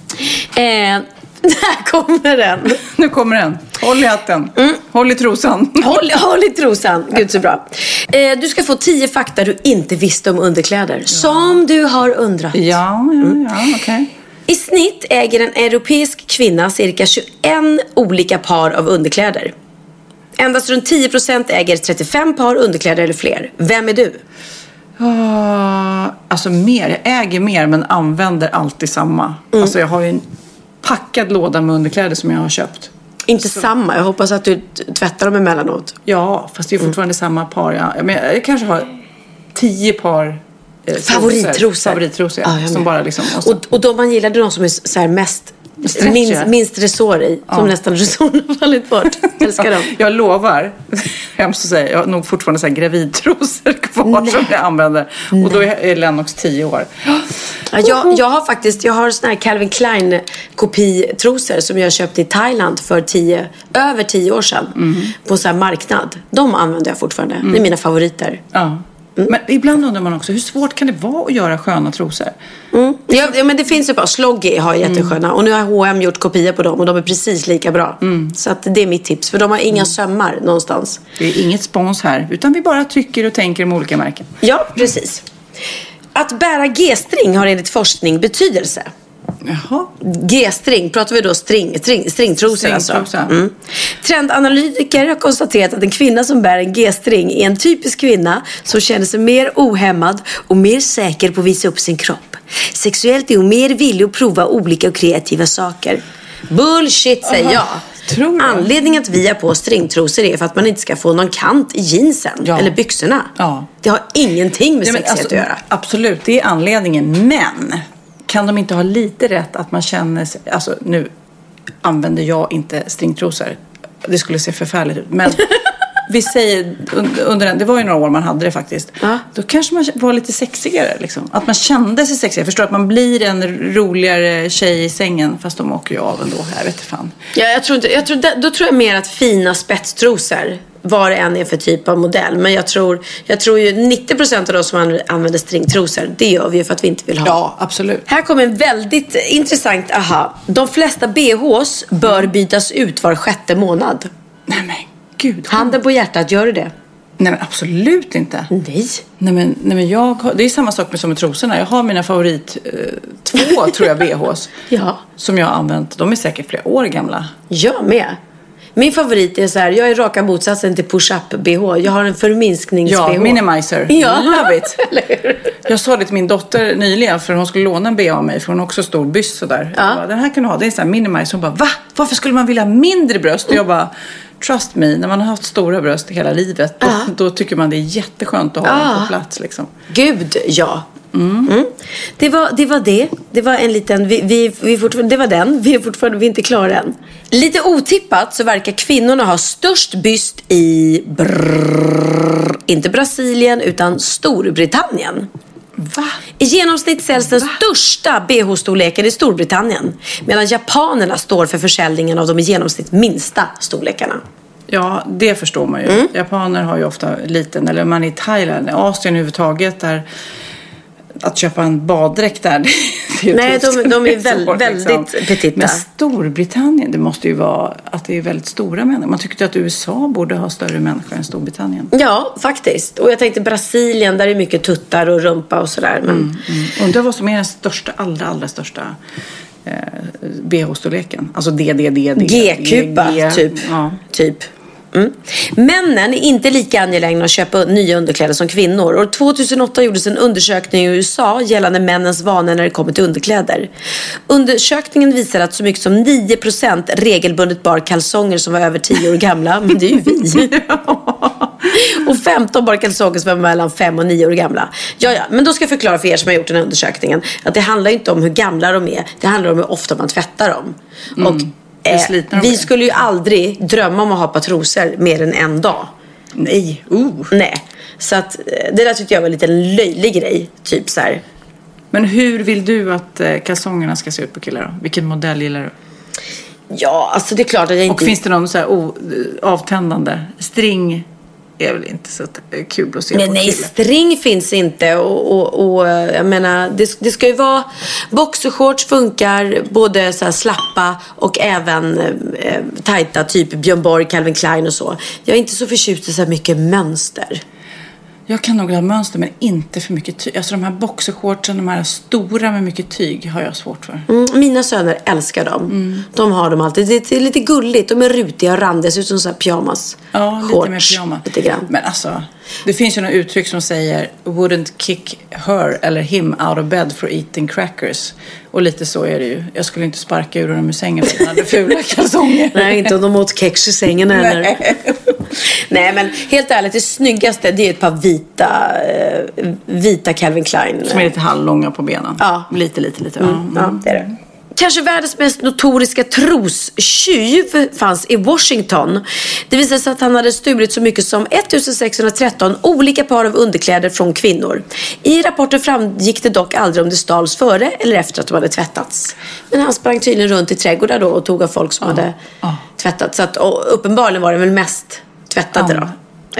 Eh, där kommer den. Nu kommer den. Håll i hatten. Håll i trosan. Håll, håll i trosan. Gud så bra. Eh, du ska få tio fakta du inte visste om underkläder. Som du har undrat. Ja, ja, ja, okej. I snitt äger en europeisk kvinna cirka 21 olika par av underkläder. Endast runt 10% äger 35 par underkläder eller fler. Vem är du? Ah, alltså mer. Jag äger mer men använder alltid samma. Mm. Alltså jag har ju en packad låda med underkläder som jag har köpt. Inte samma. Jag hoppas att du tvättar dem emellanåt. Ja, fast det är fortfarande samma par. Jag, men jag, kanske har tio par eh, trosor. Favorittrosor. Favorittrosor, Ja, Som bara liksom... Och så, Och, och de man gillar det är de som är så mest. Minst, minst resår i. Som nästan resåren har fallit bort. Älskar dem. Jag lovar, hemskt att säga, jag har nog fortfarande så här gravidtrosor kvar som jag använder. Och då är Lennox tio år. Ja, jag, jag har faktiskt jag har såna här Calvin Klein kopitrosor som jag köpte i Thailand för tio, över tio år sedan. Mm. På så här marknad. De använder jag fortfarande. Det är mina favoriter. Ja. Men ibland undrar man också, hur svårt kan det vara att göra sköna trosor? Ja, ja, men det finns ju bara. Sloggy har jättesköna. Och nu har H&M gjort kopior på dem och de är precis lika bra. Så att det är mitt tips. För de har inga sömmar någonstans. Det är inget spons här, utan vi bara tycker och tänker om olika märken. Ja, precis. Att bära G-string har enligt forskning betydelse. Jaha. G-string, pratar vi då string, string, stringtrosor alltså? Mm. Trendanalytiker har konstaterat att en kvinna som bär en G-string är en typisk kvinna som känner sig mer ohämmad och mer säker på att visa upp sin kropp. Sexuellt är hon mer villig att prova olika och kreativa saker. Bullshit säger jag. tror du? Anledningen att vi har på stringtrosor är för att man inte ska få någon kant i jeansen Ja. eller byxorna. Ja. Det har ingenting med Ja, sexighet alltså, att göra. Absolut, det är anledningen. Men kan de inte ha lite rätt att man känner sig... Alltså nu använder jag inte stringtrosor. Det skulle se förfärligt ut. Men vi säger un- under den, det var ju några år man hade det faktiskt. Ja. Då kanske man var lite sexigare liksom. Att man kände sig sexigare. Förstår att man blir en roligare tjej i sängen. Fast de åker ju av ändå. Jag vet inte fan. Ja, jag tror inte, jag tror, då tror jag mer att fina spetstrosor, vad det än är för typ av modell. Men jag tror, jag tror ju 90% av de som an- använder stringtrosor, det gör vi ju för att vi inte vill ha. Ja, absolut. Här kommer en väldigt intressant aha. De flesta bhs bör bytas ut var sjätte månad. Nej men gud. Handen på hjärtat, gör du det? Nej men absolut inte. Nej. Nej men, nej men jag har, det är samma sak med som med trosorna. Jag har mina favorit, eh, två tror jag bhs. Ja. Som jag har använt. De är säkert flera år gamla. Jag med. Min favorit är så här, jag är raka motsatsen till push-up bh. Jag har en förminsknings-bh. Ja, minimizer. Ja. Love it. Jag sa det till min dotter nyligen för hon skulle låna en bh av mig för hon har också stor byst sådär. Ja. Jag bara, Den här kan du ha. Det är sån här minimizer. Hon bara, va? Varför skulle man vilja ha mindre bröst? Och jag bara, trust me, när man har haft stora bröst hela livet då, då tycker man det är jätteskönt att ha dem på plats liksom. Gud, ja. Mm. Det, var, det var det. Det var en liten, vi, vi, vi det var den. Vi är fortfarande vi är inte klara än. Lite otippat så verkar kvinnorna ha störst byst i, brrr, inte Brasilien utan Storbritannien. Va? I genomsnitt säljs den största bh-storleken i Storbritannien. Medan japanerna står för försäljningen av de i genomsnitt minsta storlekarna. Ja, det förstår man ju. Mm. Japaner har ju ofta liten, eller man är i Thailand, Asien överhuvudtaget, där att köpa en baddräkt där, det är Nej, de- de är väl- svårt, väldigt petita. Men Storbritannien, det måste ju vara att det är väldigt stora människor. Man tycker ju att USA borde ha större människor än Storbritannien. Ja, faktiskt. Och jag tänkte Brasilien, där är mycket tuttar och rumpa och sådär. Men Mm. Undrar vad som är den största, allra, allra största eh, bh-storleken. Alltså DDD. G-kupa, typ. Ja. typ. Mm. Männen är inte lika angelägna att köpa nya underkläder som kvinnor. År 2008 gjordes en undersökning i USA gällande männens vanor när det kommer till underkläder. Undersökningen visar att så mycket som 9% regelbundet bar kalsonger som var över 10 år gamla. Men det är ju vi. Och 15 bar kalsonger som var mellan 5 och 9 år gamla. Ja, ja, men då ska jag förklara för er som har gjort den här undersökningen. Att det handlar inte om hur gamla de är. Det handlar om hur ofta man tvättar dem. Och Hur eh, vi skulle ju aldrig drömma om att ha ett par trosor mer än en dag. Nej, uh. Nej. Så att eh, det där tyckte jag var en liten löjlig grej. Typ så här. Men hur vill du att eh, kalsongerna ska se ut på killar då? Vilken modell gillar du? Ja, alltså det är klart att jag inte... Och finns det någon så här avtändande string är väl inte så kul att se Men på nej, kille. string finns inte och, och, och jag menar, det, det ska ju vara boxershorts funkar, både så slappa och även eh, tajta, typ Björn Borg, Calvin Klein och så. Jag är inte så förtjust i så mycket mönster. Jag kan nog ha mönster men inte för mycket tyg. Alltså de här boxershortsen, de här stora med mycket tyg har jag svårt för. Mm, mina söner älskar dem. Mm. De har dem alltid. Det är lite gulligt. De är rutiga och randiga. Ser ut som så här pyjamas. Ja, lite mer pyjamas. Lite grann. Men alltså, det finns ju några uttryck som säger wouldn't kick her eller him out of bed for eating crackers. Och lite så är det ju. Jag skulle inte sparka ur honom ur sängen för att han hade fula kalsonger. Nej, inte om de åt kex i sängen heller. Nej. Men helt ärligt, det snyggaste det är ett par vita, eh, vita Calvin Klein. Som är lite halvlånga på benen. Ja. Lite, lite, lite. Mm, Ja. ja, det är det. Kanske världens mest notoriska trostjuv fanns i Washington. Det visade sig att han hade stulit så mycket som 1613 olika par av underkläder från kvinnor. I rapporten framgick det dock aldrig om det stals före eller efter att de hade tvättats. Men han sprang tydligen runt i trädgårdar då och tog av folk som hade tvättat. Så att, uppenbarligen var det väl mest tvättade Ja. då.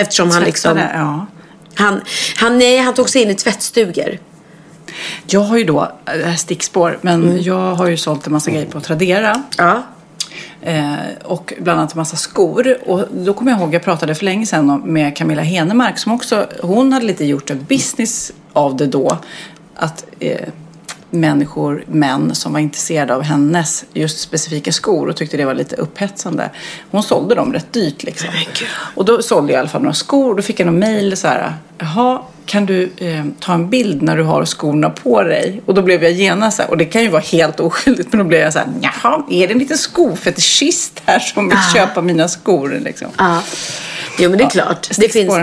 Eftersom han liksom... Tvättade, ja. Han, han, nej, han tog sig in i tvättstugor. Jag har ju då, det här är stickspår, men jag har ju sålt en massa grejer på Tradera. Ja. Eh, och bland annat en massa skor. Och då kommer jag ihåg, jag pratade för länge sedan om- med Camilla Henemark som också, hon hade lite gjort en business av det då. Att eh, människor, män som var intresserade av hennes just specifika skor och tyckte det var lite upphetsande. Hon sålde dem rätt dyrt liksom. Och då sålde jag i alla fall några skor och då fick jag någon mail så här. Jaha, kan du eh, ta en bild när du har skorna på dig? Och då blev jag genast så här, och det kan ju vara helt oskyldigt, men då blev jag så här, jaha, är det en liten skofetischist här som vill köpa mina skor liksom? Ja. Jo, men det är klart. Det finns...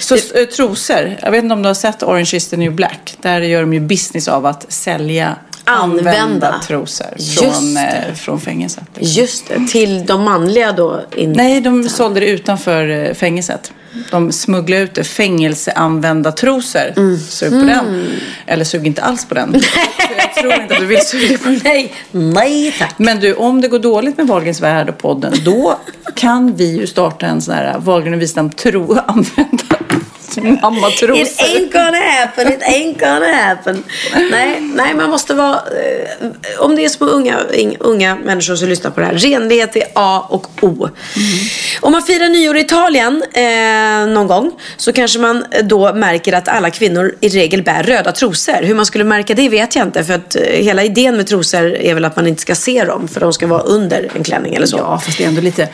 Så eh, trosor, jag vet inte om du har sett Orange is the new black. Där gör de ju business av att sälja Använda. använda trosor från, det. eh, från fängelset. liksom. Just det, till de manliga då? In... Nej, de sålde det utanför eh, fängelset. De smugglade ut det. Fängelseanvända trosor. Mm. Sug på den. Eller sug inte alls på den. jag tror inte att du vill suga på den. Nej, nej tack. Men du, om det går dåligt med Wahlgrens värld och podden, då kan vi ju starta en sån här Wahlgren och Wistam tro använda It mammatrosor. ain't gonna happen, it ain't gonna happen. Nej, nej man måste vara, eh, om det är små unga, unga människor som lyssnar på det här, renlighet är A och O. Om man firar nyår i Italien eh, någon gång så kanske man då märker att alla kvinnor i regel bär röda trosor. Hur man skulle märka det vet jag inte för att eh, hela idén med trosor är väl att man inte ska se dem för de ska vara under en klänning eller så. Ja, fast det är ändå lite,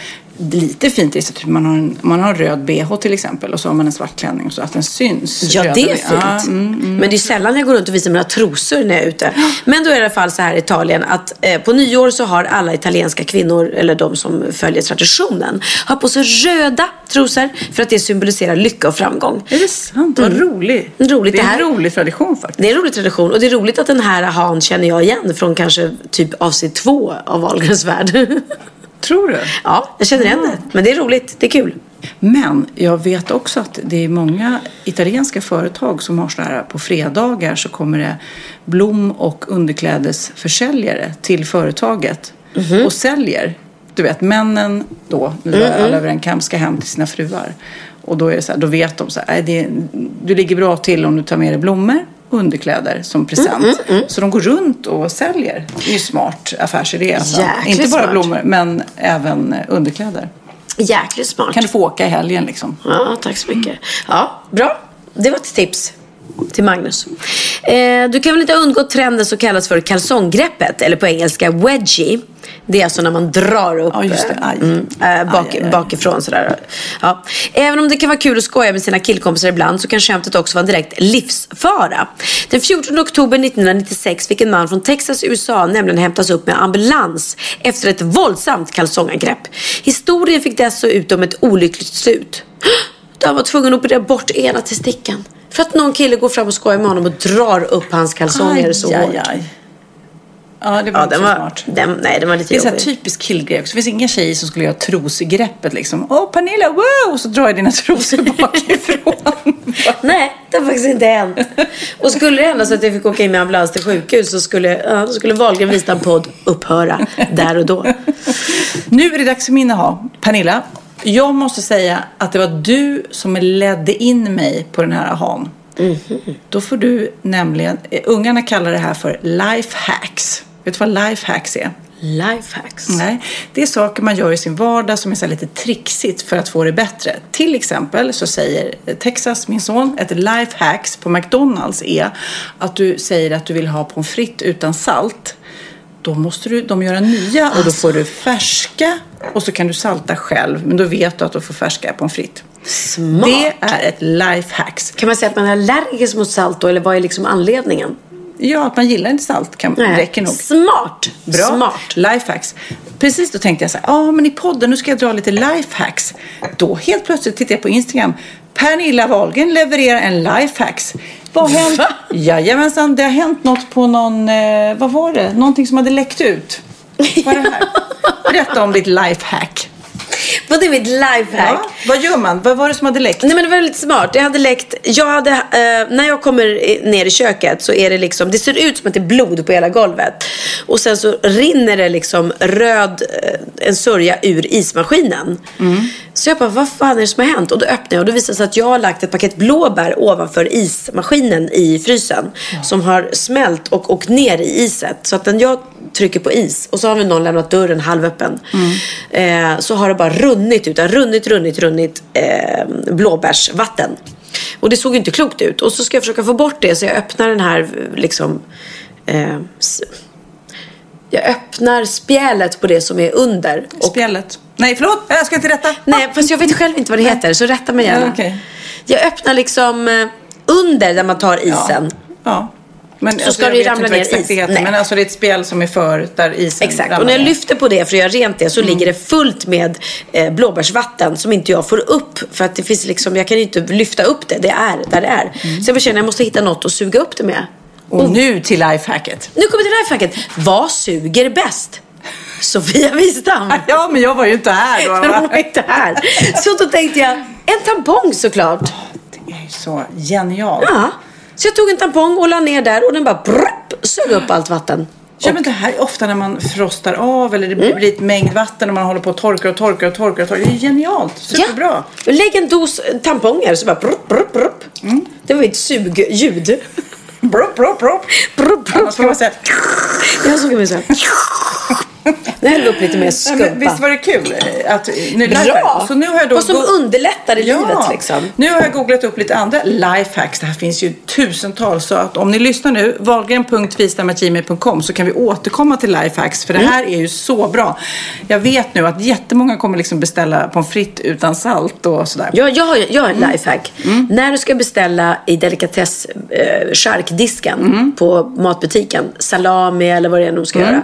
lite fint. Är så typ man har en, man har en röd bh till exempel och så har man en svart klänning och så att den syns. Ja, det är fint. Ja, mm, mm. Men det är sällan jag går runt och visar mina trosor när jag är ute. Men då är det i alla fall så här i Italien att eh, på nyår så har alla italienska kvinnor, eller de som följer traditionen, har på sig röda trosor för att det symboliserar lycka och framgång. Är det sant? Vad roligt. Roligt Det är det här. en rolig tradition faktiskt. Det är en rolig tradition och det är roligt att den här han känner jag igen från kanske typ avsnitt två av Wahlgrens värld. Tror du? ja, jag känner igen det. Men det är roligt, det är kul. Men jag vet också att det är många italienska företag som har sådana här på fredagar så kommer det blom och underklädesförsäljare till företaget Mhm. och säljer. Du vet, männen då, nu drar Mm, alla över en kam, ska hem till sina fruar. Och då, är det så här, då vet de så här, "Nej, det, du ligger bra till om du tar med dig blommor underkläder som present. Mm, Så de går runt och säljer. Det är ju smart affärsidé. Alltså. Inte bara smart. blommor, men även eh, underkläder. Jäkligt smart. Kan du få åka i helgen liksom. Ja, tack så mycket. Ja, bra. Det var ett tips till Magnus. Eh, du kan väl inte ha undgått trenden som kallas för kalsonggreppet, eller på engelska wedgie. Det är alltså när man drar upp Ja, just det. Mm, eh, bak, Aj, aj, aj. bakifrån. Sådär. Ja. Även om det kan vara kul att skoja med sina killkompisar ibland så kan skämtet också vara en direkt livsfara. Den 14 oktober 1996 fick en man från Texas, USA nämligen hämtas upp med ambulans efter ett våldsamt kalsongangrepp. Historien fick dessutom ett olyckligt slut. Då han var tvungen att operera bort ena testikeln. För att någon kille går fram och skojar med honom och drar upp hans kalsonger så hårt. Ja, det var Ja, den var, smart. den, nej, den var lite Det är så jobbig. typisk killgrej också. Det finns inga tjejer som skulle göra trosgreppet liksom. Åh Pernilla, wow! Och så drar jag dina trosor bakifrån. Nej, det har faktiskt inte hänt. Och skulle det hända så att jag fick åka in med ambulans till sjukhus så skulle, ja, skulle Wahlgren visa en podd upphöra där och då. nu är det dags för min ha. Pernilla, Jag måste säga att det var du som ledde in mig på den här ahan. Då får du nämligen, eh, ungarna kallar det här för life hacks. Vet du vad life hacks är? Lifehacks. Nej, det är saker man gör i sin vardag som är så lite trixigt för att få det bättre. Till exempel så säger Texas, min son, ett life hacks på McDonalds är att du säger att du vill ha pommes frites utan salt. Då måste du, de göra nya och då får du färska och så kan du salta själv. Men då vet du att du får färska pommes frites. Smart. Det är ett life hacks. Kan man säga att man är allergisk mot salt då, eller vad är liksom anledningen? Ja, att man gillar inte salt kan, räcker nog. Smart. Bra. Smart. Lifehacks. Precis då tänkte jag så här, ja men i podden nu ska jag dra lite lifehacks. Då helt plötsligt tittar jag på Instagram. Pernilla Wahlgren levererar en lifehacks. Vad har hänt? Jajamensan, det har hänt något på någon, eh, vad var det? Någonting som hade läckt ut. Vad är det här? Berätta om ditt lifehack. Vad är mitt lifehack? Ja, vad gör man? Vad var det som hade läckt? Nej men det var lite smart. Jag hade läckt, jag hade, eh, när jag kommer ner i köket så är det liksom, det ser ut som att det är blod på hela golvet. Och sen så rinner det liksom röd, eh, en sörja ur ismaskinen. Så jag bara, vad fan är det som har hänt? Och då öppnar jag och då visar det sig att jag har lagt ett paket blåbär ovanför ismaskinen i frysen. Som har smält och åkt ner i iset. Så att när jag trycker på is och så har vi någon lämnat dörren halvöppen. Eh, så har det bara runnit ut, det har runnit, runnit, runnit eh, blåbärsvatten. Och det såg ju inte klokt ut. Och så ska jag försöka få bort det så jag öppnar den här liksom eh, jag öppnar spjälet på det som är under. Och, Spjället. Nej, förlåt. Jag ska inte rätta. nej, fast jag vet själv inte vad det heter så rätta mig gärna. Ja, okej. Jag öppnar liksom eh, under där man tar isen. Ja. Men Så alltså, ska jag det ramla ner det is. heter, Nej. Men alltså det är ett spjäl som är för där isen Exakt. ramlar Och när jag lyfter på det för att göra rent det så ligger det fullt med eh, blåbärsvatten som inte jag får upp. För att det finns liksom, jag kan inte lyfta upp det. Det är där det är. Så jag känner att jag måste hitta något att suga upp det med. Och nu till lifehacket. Nu kommer till lifehacket. Vad suger bäst? Sofia Wistam. Ja, men jag var ju inte här då. Hon va? var inte här. Så då tänkte jag, en tampong såklart. Det är ju så genialt. Ja. Så jag tog en tampong och la ner där och den bara brupp, sög upp allt vatten. Ja, men det här är ofta när man frostar av eller det blir Mm. ett mängd vatten och man håller på och torkar och torkar och torkar. Och torkar. Det är genialt. Superbra. Ja. Lägg en dos tamponger så bara brupp, brupp, brupp. Mm. Det var ett sugljud. Brupp, brupp, brupp. Brupp, brupp, Annars ska man säga... Jag såg mig så här. Häller vi upp lite mer Ja, skumpa. men visst var det kul? Att, nu, Bra! Så nu har jag då Vad som underlättar i livet liksom. Nu har jag googlat upp lite andra lifehacks. Det här finns ju tusentals. Så att om ni lyssnar nu, valgren.vistamagimi.com så kan vi återkomma till lifehacks. För det Mm. här är ju så bra. Jag vet nu att jättemånga kommer liksom beställa pommes frites utan salt och sådär. Jag, jag, har, jag har en Mm. lifehack. När du ska beställa i delikatess eh, Mm. på matbutiken, salami eller vad det är de ska göra.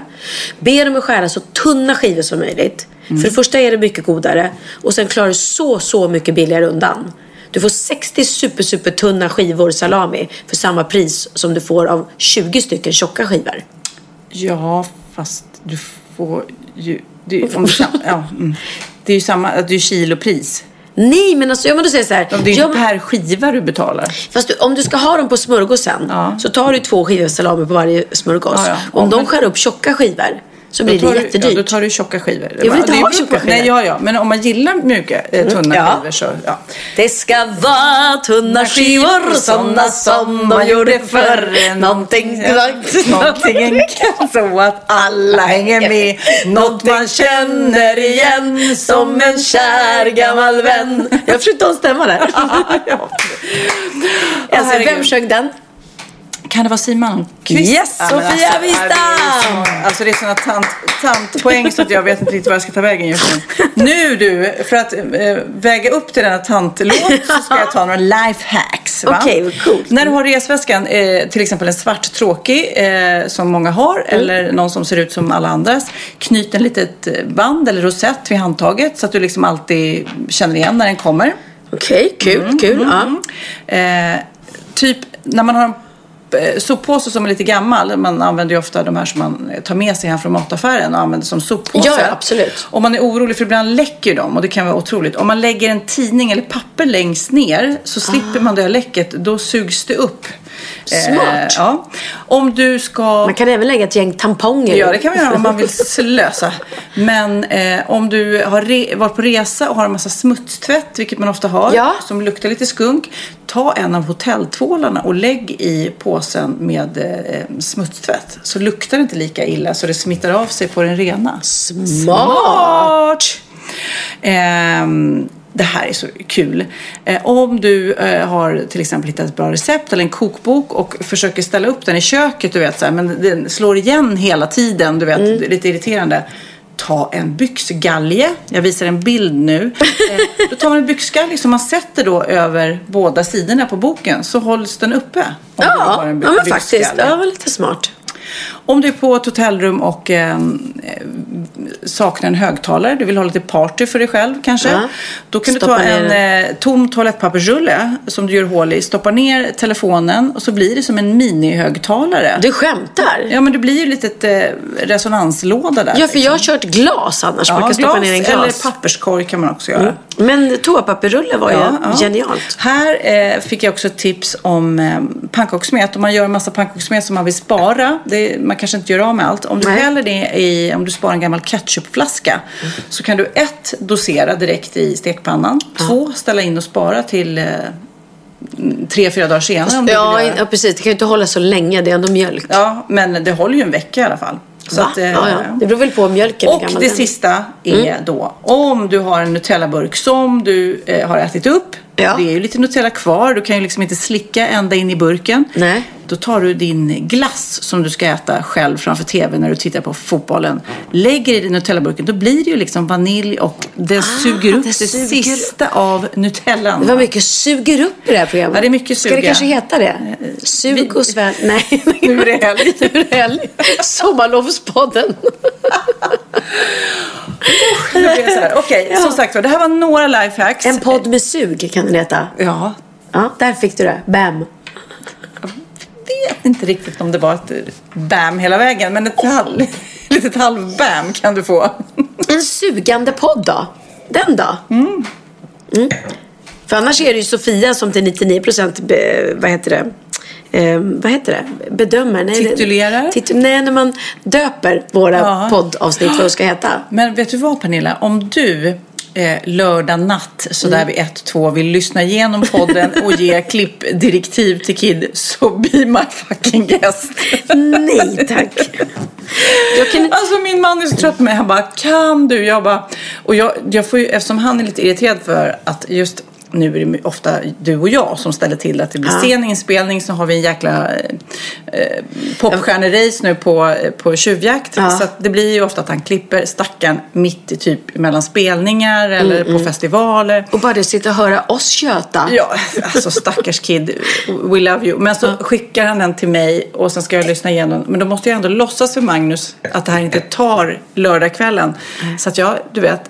Be dem att skära så tunna skivor som möjligt. Mm. För det första är det mycket godare och sen klarar du så, så mycket billigare undan. Du får 60 super, super tunna skivor salami för samma pris som du får av 20 stycken tjocka skivor. Ja, fast du får ju... Det, om ja, mm. det är ju samma, det är ju kilopris. Nej, men alltså, jag måste säga så här. Det är ju inte per skiva du betalar. Fast du, om du ska ha dem på smörgåsen Ja. så tar du två skivor salami på varje smörgås. Ja, ja. Om Ja, de men- skär upp tjocka skivor så blir det du- jättedyrt. Ja, då tar du tjocka skivor. Jag vill inte ha tjocka skivor. Nej, ja, ja. Men om man gillar mjuka, eh, tunna Ja. skivor så, ja. Det ska vara tunna skivor sådana som de gjorde förr. Någonting Någonting så att alla hänger med. Något man känner igen som en kär gammal vän. Jag försökte ha en stämma där. Alltså, vem sjöng den? Kan det vara Siw Malmkvist? Yes, Sofia ju Wistam! så- Alltså det är sådana tant, tantpoäng så att jag vet inte riktigt var jag ska ta vägen just nu. Nu du, för att eh, väga upp till denna tantlåt så ska jag ta några lifehacks. Okej, vad coolt. När du har resväskan, eh, till exempel en svart tråkig eh, som många har Mm. eller någon som ser ut som alla andras. Knyt en litet band eller rosett vid handtaget så att du liksom alltid känner igen när den kommer. Okej, kul, Mm, kul. Ja. Eh, typ när man har soppåse som är lite gammal. Man använder ju ofta de här som man tar med sig hem från mataffären och använder som soppåse. Ja, absolut. Om man är orolig för ibland läcker de och det kan vara otroligt. Om man lägger en tidning eller papper längst ner så slipper man det här läcket. Då sugs det upp. Smart. ja. Om du ska... Man kan även lägga ett gäng tamponger. Ja, det kan man göra om man vill slösa. Men eh, om du har re- varit på resa och har en massa smutstvätt, vilket man ofta har, Ja. som luktar lite skunk. Ta en av hotelltvålarna och lägg i påsen med eh, smutstvätt. Så luktar det inte lika illa så det smittar av sig på den rena. Smart! Ehm, det här är så kul. Eh, om du eh, har till exempel hittat ett bra recept eller en kokbok och försöker ställa upp den i köket, du vet, så här, men den slår igen hela tiden, du vet, Mm. det är lite irriterande. Ta en byxgalge. Jag visar en bild nu. Eh, då tar man en byxgalge som man sätter då över båda sidorna på boken så hålls den uppe. Ja, ja, men faktiskt. Det var lite smart. Om du är på ett hotellrum och eh, eh, saknar en högtalare, du vill ha lite party för dig själv kanske. Ja. Då kan du Stoppa ta en eh, tom toalettpappersrulle som du gör hål i, stoppa ner telefonen och så blir det som en minihögtalare. Du skämtar? Ja men det blir ju lite eh, resonanslåda där. Ja, för jag har kört glas annars. man kan stoppa ner en glas. eller papperskorg kan man också göra. Mm. Men toapapperrulle var ju genialt. Här eh, fick jag också tips om eh, pannkakssmet. Om man gör en massa pannkakssmet som man vill spara. Det, man kanske inte gör av med allt. Om du Nej. häller det i, om du sparar en gammal ketchupflaska. Så kan du ett, dosera direkt i stekpannan. Två, ställa in och spara till eh, tre, fyra dagar senare om du Ja, ja, precis. Det kan ju inte hålla så länge. Det är ändå mjölk. Ja, men det håller ju en vecka i alla fall. Så att, eh, ja, ja. Det beror väl på om mjölken och det den. sista är då om du har en Nutella-burk som du eh, har ätit upp. Ja. Det är ju lite Nutella kvar. Du kan ju liksom inte slicka ända in i burken. Nej. Då tar du din glass som du ska äta själv framför tv när du tittar på fotbollen. Lägger i Nutella-burken. Då blir det ju liksom vanilj och den suger upp Ah, det det, suger- sista av Nutellan. Det var mycket suger upp i det här programmet. Ja, det är mycket Ska det suga. kanske heta det? Sug och svälj. Nej. Nu är det helg. nu är det helg. Sommarlovspodden. Det blir så här. Okej, som sagt var, det här var några lifehacks. En podd med sug kan den heta. Ja, Ja, där fick du det. Bam. Vet inte riktigt om det var ett bam hela vägen, men ett halv, litet halv-bam kan du få. En sugande podd då? Den då? Mm. För annars är det ju Sofia som till 99 procent, vad heter det? Eh, vad heter det? Bedömer? Nej, Titulerar? Titu- nej, när man döper våra Ja. poddavsnitt vad de ska heta. Men vet du vad Pernilla, om du eh, lördag natt sådär vid ett, två vill lyssna igenom podden och ge klippdirektiv till Kid så be my fucking guest. Nej tack. Kan... Alltså min man är så trött på mig. Han bara, kan du? Jag bara, och jag, jag får ju, eftersom han är lite irriterad för att just nu är det ofta du och jag som ställer till att det blir Ja. sen inspelning. Så har vi en jäkla eh, eh, popstjärnerace nu på, på tjuvjakt. Ja. Så det blir ju ofta att han klipper stackaren mitt i typ mellan spelningar eller Mm, på festivaler. Och bara sitta och höra oss köta. Ja, alltså stackars kid. We love you. Men så skickar han den till mig och sen ska jag lyssna igenom. Men då måste jag ändå låtsas för Magnus att det här inte tar lördagskvällen. Så att jag, du vet,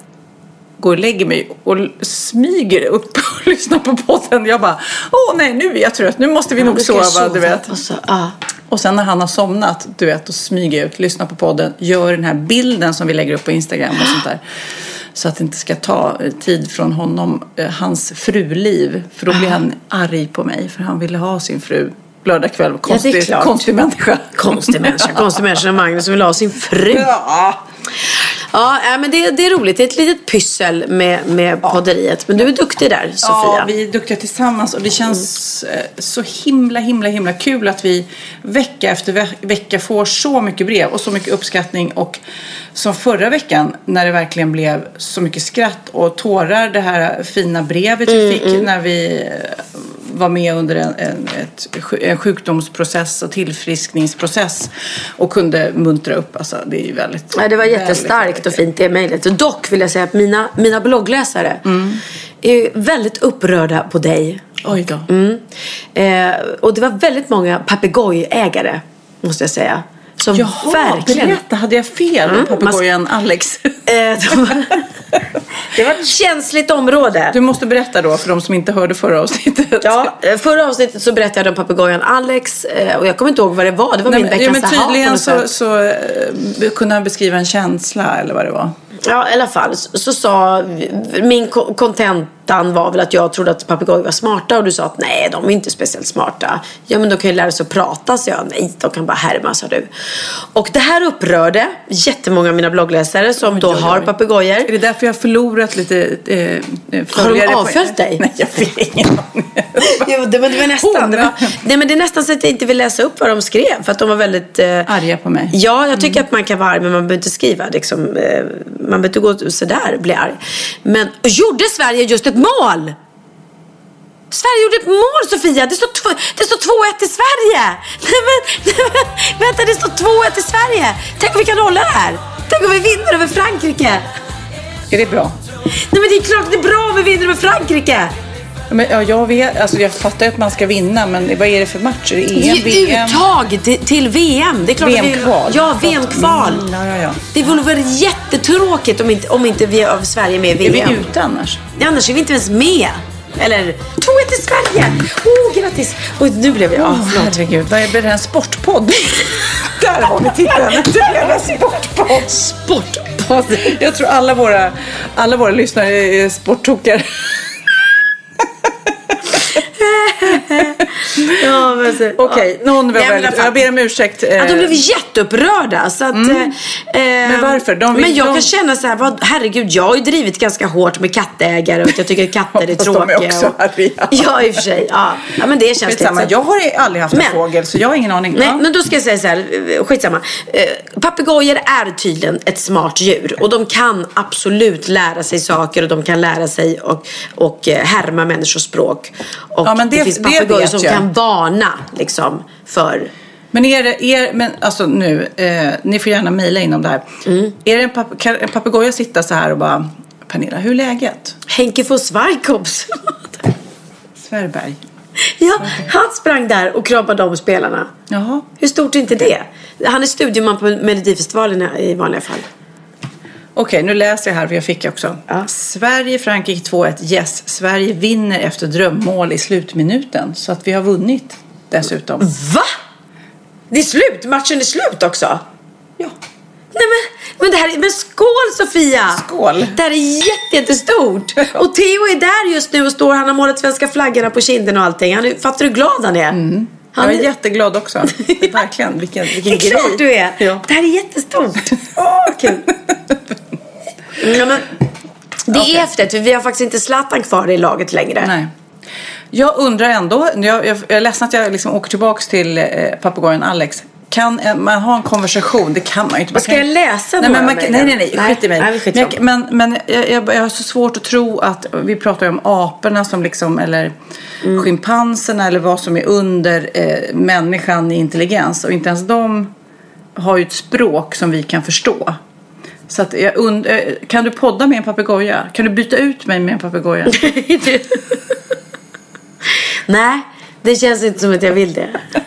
går och lägger mig och smyger upp och lyssnar på podden. Jag bara, åh nej, nu är jag trött. Nu måste vi nog du ska sova, du vet. Och så, ja. Och sen när han har somnat, du vet, då smyger jag ut, lyssnar på podden, gör den här bilden som vi lägger upp på Instagram och sånt där. Så att det inte ska ta eh, tid från honom, eh, hans fruliv. För då blir han arg på mig, för han ville ha sin fru lördag kväll. det är Konstig, klart. konstig människa. Konstig människa. Konstig människa. Magnus som vill ha sin fru. Ja. Ja, äh, men det, det är roligt. Det är ett litet pyssel med, med podderiet. Men du är duktig där, Sofia. Ja, vi är duktiga tillsammans och det känns eh, så himla, himla, himla kul att vi vecka efter ve- vecka får så mycket brev och så mycket uppskattning. Och som förra veckan när det verkligen blev så mycket skratt och tårar, det här fina brevet vi fick när vi var med under en, en, ett, en sjukdomsprocess och tillfriskningsprocess och kunde muntra upp. Alltså, det är ju väldigt... Ja, det var jättestarkt och fint det mejlet. Dock vill jag säga att mina, mina bloggläsare Mm. är väldigt upprörda på dig. Oj då. Mm. Eh, och det var väldigt många papegojägare, måste jag säga. Som Jaha, verkligen... berätta, hade jag fel Mm, papegojan Alex? Eh, de, det var ett känsligt område. Du måste berätta då för de som inte hörde förra avsnittet. Ja, eh, förra avsnittet så berättade jag om papegojan Alex eh, och jag kommer inte ihåg vad det var. Det var Nej, min veckans ja, men tydligen så, så eh, kunde han beskriva en känsla eller vad det var. Ja, i alla fall så, så sa min ko- content ettan var väl att jag trodde att papegojor var smarta och du sa att nej, de är inte speciellt smarta. Ja, men de kan ju lära sig att prata, så jag. Nej, de kan bara härma, sa du. Och det här upprörde jättemånga av mina bloggläsare som då oj, har oj. papegojor. Är det därför jag har förlorat lite eh, eh, Har de avföljt dig? Nej, jag vet ingen. Jo, det, men det var nästan. Det, var, nej, men det är nästan så att jag inte vill läsa upp vad de skrev. För att de var väldigt... Eh, Arga på mig. Ja, jag tycker att man kan vara arg men man behöver inte skriva liksom, eh, Man behöver inte gå sådär och bli arg. Men gjorde Sverige just ett mål? Sverige gjorde ett mål Sofia! Det står, tv- det står 2-1 till Sverige! Nej, men, nej, men, vänta, det står 2-1 till Sverige! Tänk om vi kan hålla det här! Tänk om vi vinner över Frankrike! Är det bra? Nej men det är klart att det är bra om vi vinner över Frankrike! Men, ja, jag, vet, alltså, jag fattar ju att man ska vinna, men vad är det för matcher? Är det EM, är VM? uttag till, till VM. Det är klart vi- VM-kval. Ja, VM-kval. Mm, ja, ja, ja. Det vore väl jättetråkigt om inte, om inte vi av Sverige är med i Är VM. vi ute annars? Ja, annars är vi inte ens med. Eller 2-1 till Sverige! Åh, oh, grattis! Oj, nu blev jag... Ja, Åh, förlåt. herregud, vad är det här en sportpodd? Där har ni titeln. Det blev en sportpodd. Sportpodd. Jag tror alla våra, alla våra lyssnare är sporttokar. Ja, men så, Okej, någon var väldigt... fall- Jag ber om ursäkt. eh, Ja, de blev jätteupprörda. Så att, eh, men varför? De vill- men jag de- kan känna så här, vad, herregud, jag har ju drivit ganska hårt med kattägare och jag tycker att katter är Fast de är tråkiga. också och, arga. Ja, i och för sig. Ja, ja men det känns Skitsamma, lite- jag har aldrig haft en Men- fågel så jag har ingen aning. Nej, Ja. men då ska jag säga så här, eh, skitsamma. Eh, Papegojor är tydligen ett smart djur och de kan absolut lära sig saker och de kan lära sig och, och eh, härma människors språk. Och Ja, men det- det finns papegojor vet som jag. kan varna liksom för Men är det, är, men alltså nu, eh, ni får gärna mejla in om det här. Mm. Är det en, pap- kan en papegoja sitta så här och bara, Pernilla, hur är läget? Henke von Zweigkops. Svärberg. ja, han sprang där och kramade om spelarna. Jaha. Hur stort är inte det? Han är studieman på Melodifestivalen i vanliga fall. Okej, nu läser jag här för jag fick också. Ja. Sverige, Frankrike 2-1. Yes, Sverige vinner efter drömmål i slutminuten. Så att vi har vunnit dessutom. Va? Det är slut? Matchen är slut också? Ja. Nej men, men det här är, men skål Sofia! Skål. Det här är jätte, jättestort. Och Theo är där just nu och står, han har målat svenska flaggorna på kinden och allting. Han fattar du hur glad han är? Han Jag är jätteglad också. Verkligen. Vilken, vilken Det är grej. klart du är. Ja. Det här är jättestort. Åh, kul. Ja, men, det är häftigt för vi har faktiskt inte Zlatan kvar i laget längre. Nej. Jag undrar ändå, jag, jag, jag är ledsen att jag liksom åker tillbaka till eh, papegojan Alex. Kan eh, man ha en konversation? Det kan man ju inte. Man Ska kan, jag läsa nej, men man, nej, nej, nej, Nej. skit i mig. Nej, men, jag, men, men jag, jag, jag har så svårt att tro att, vi pratar ju om aporna som liksom, eller Mm. schimpanserna eller vad som är under eh, människan i intelligens. Och inte ens de har ju ett språk som vi kan förstå. Så att jag und- eh, kan du podda med en papegoja? Kan du byta ut mig med en papegoja? Nej, det känns inte som att jag vill det.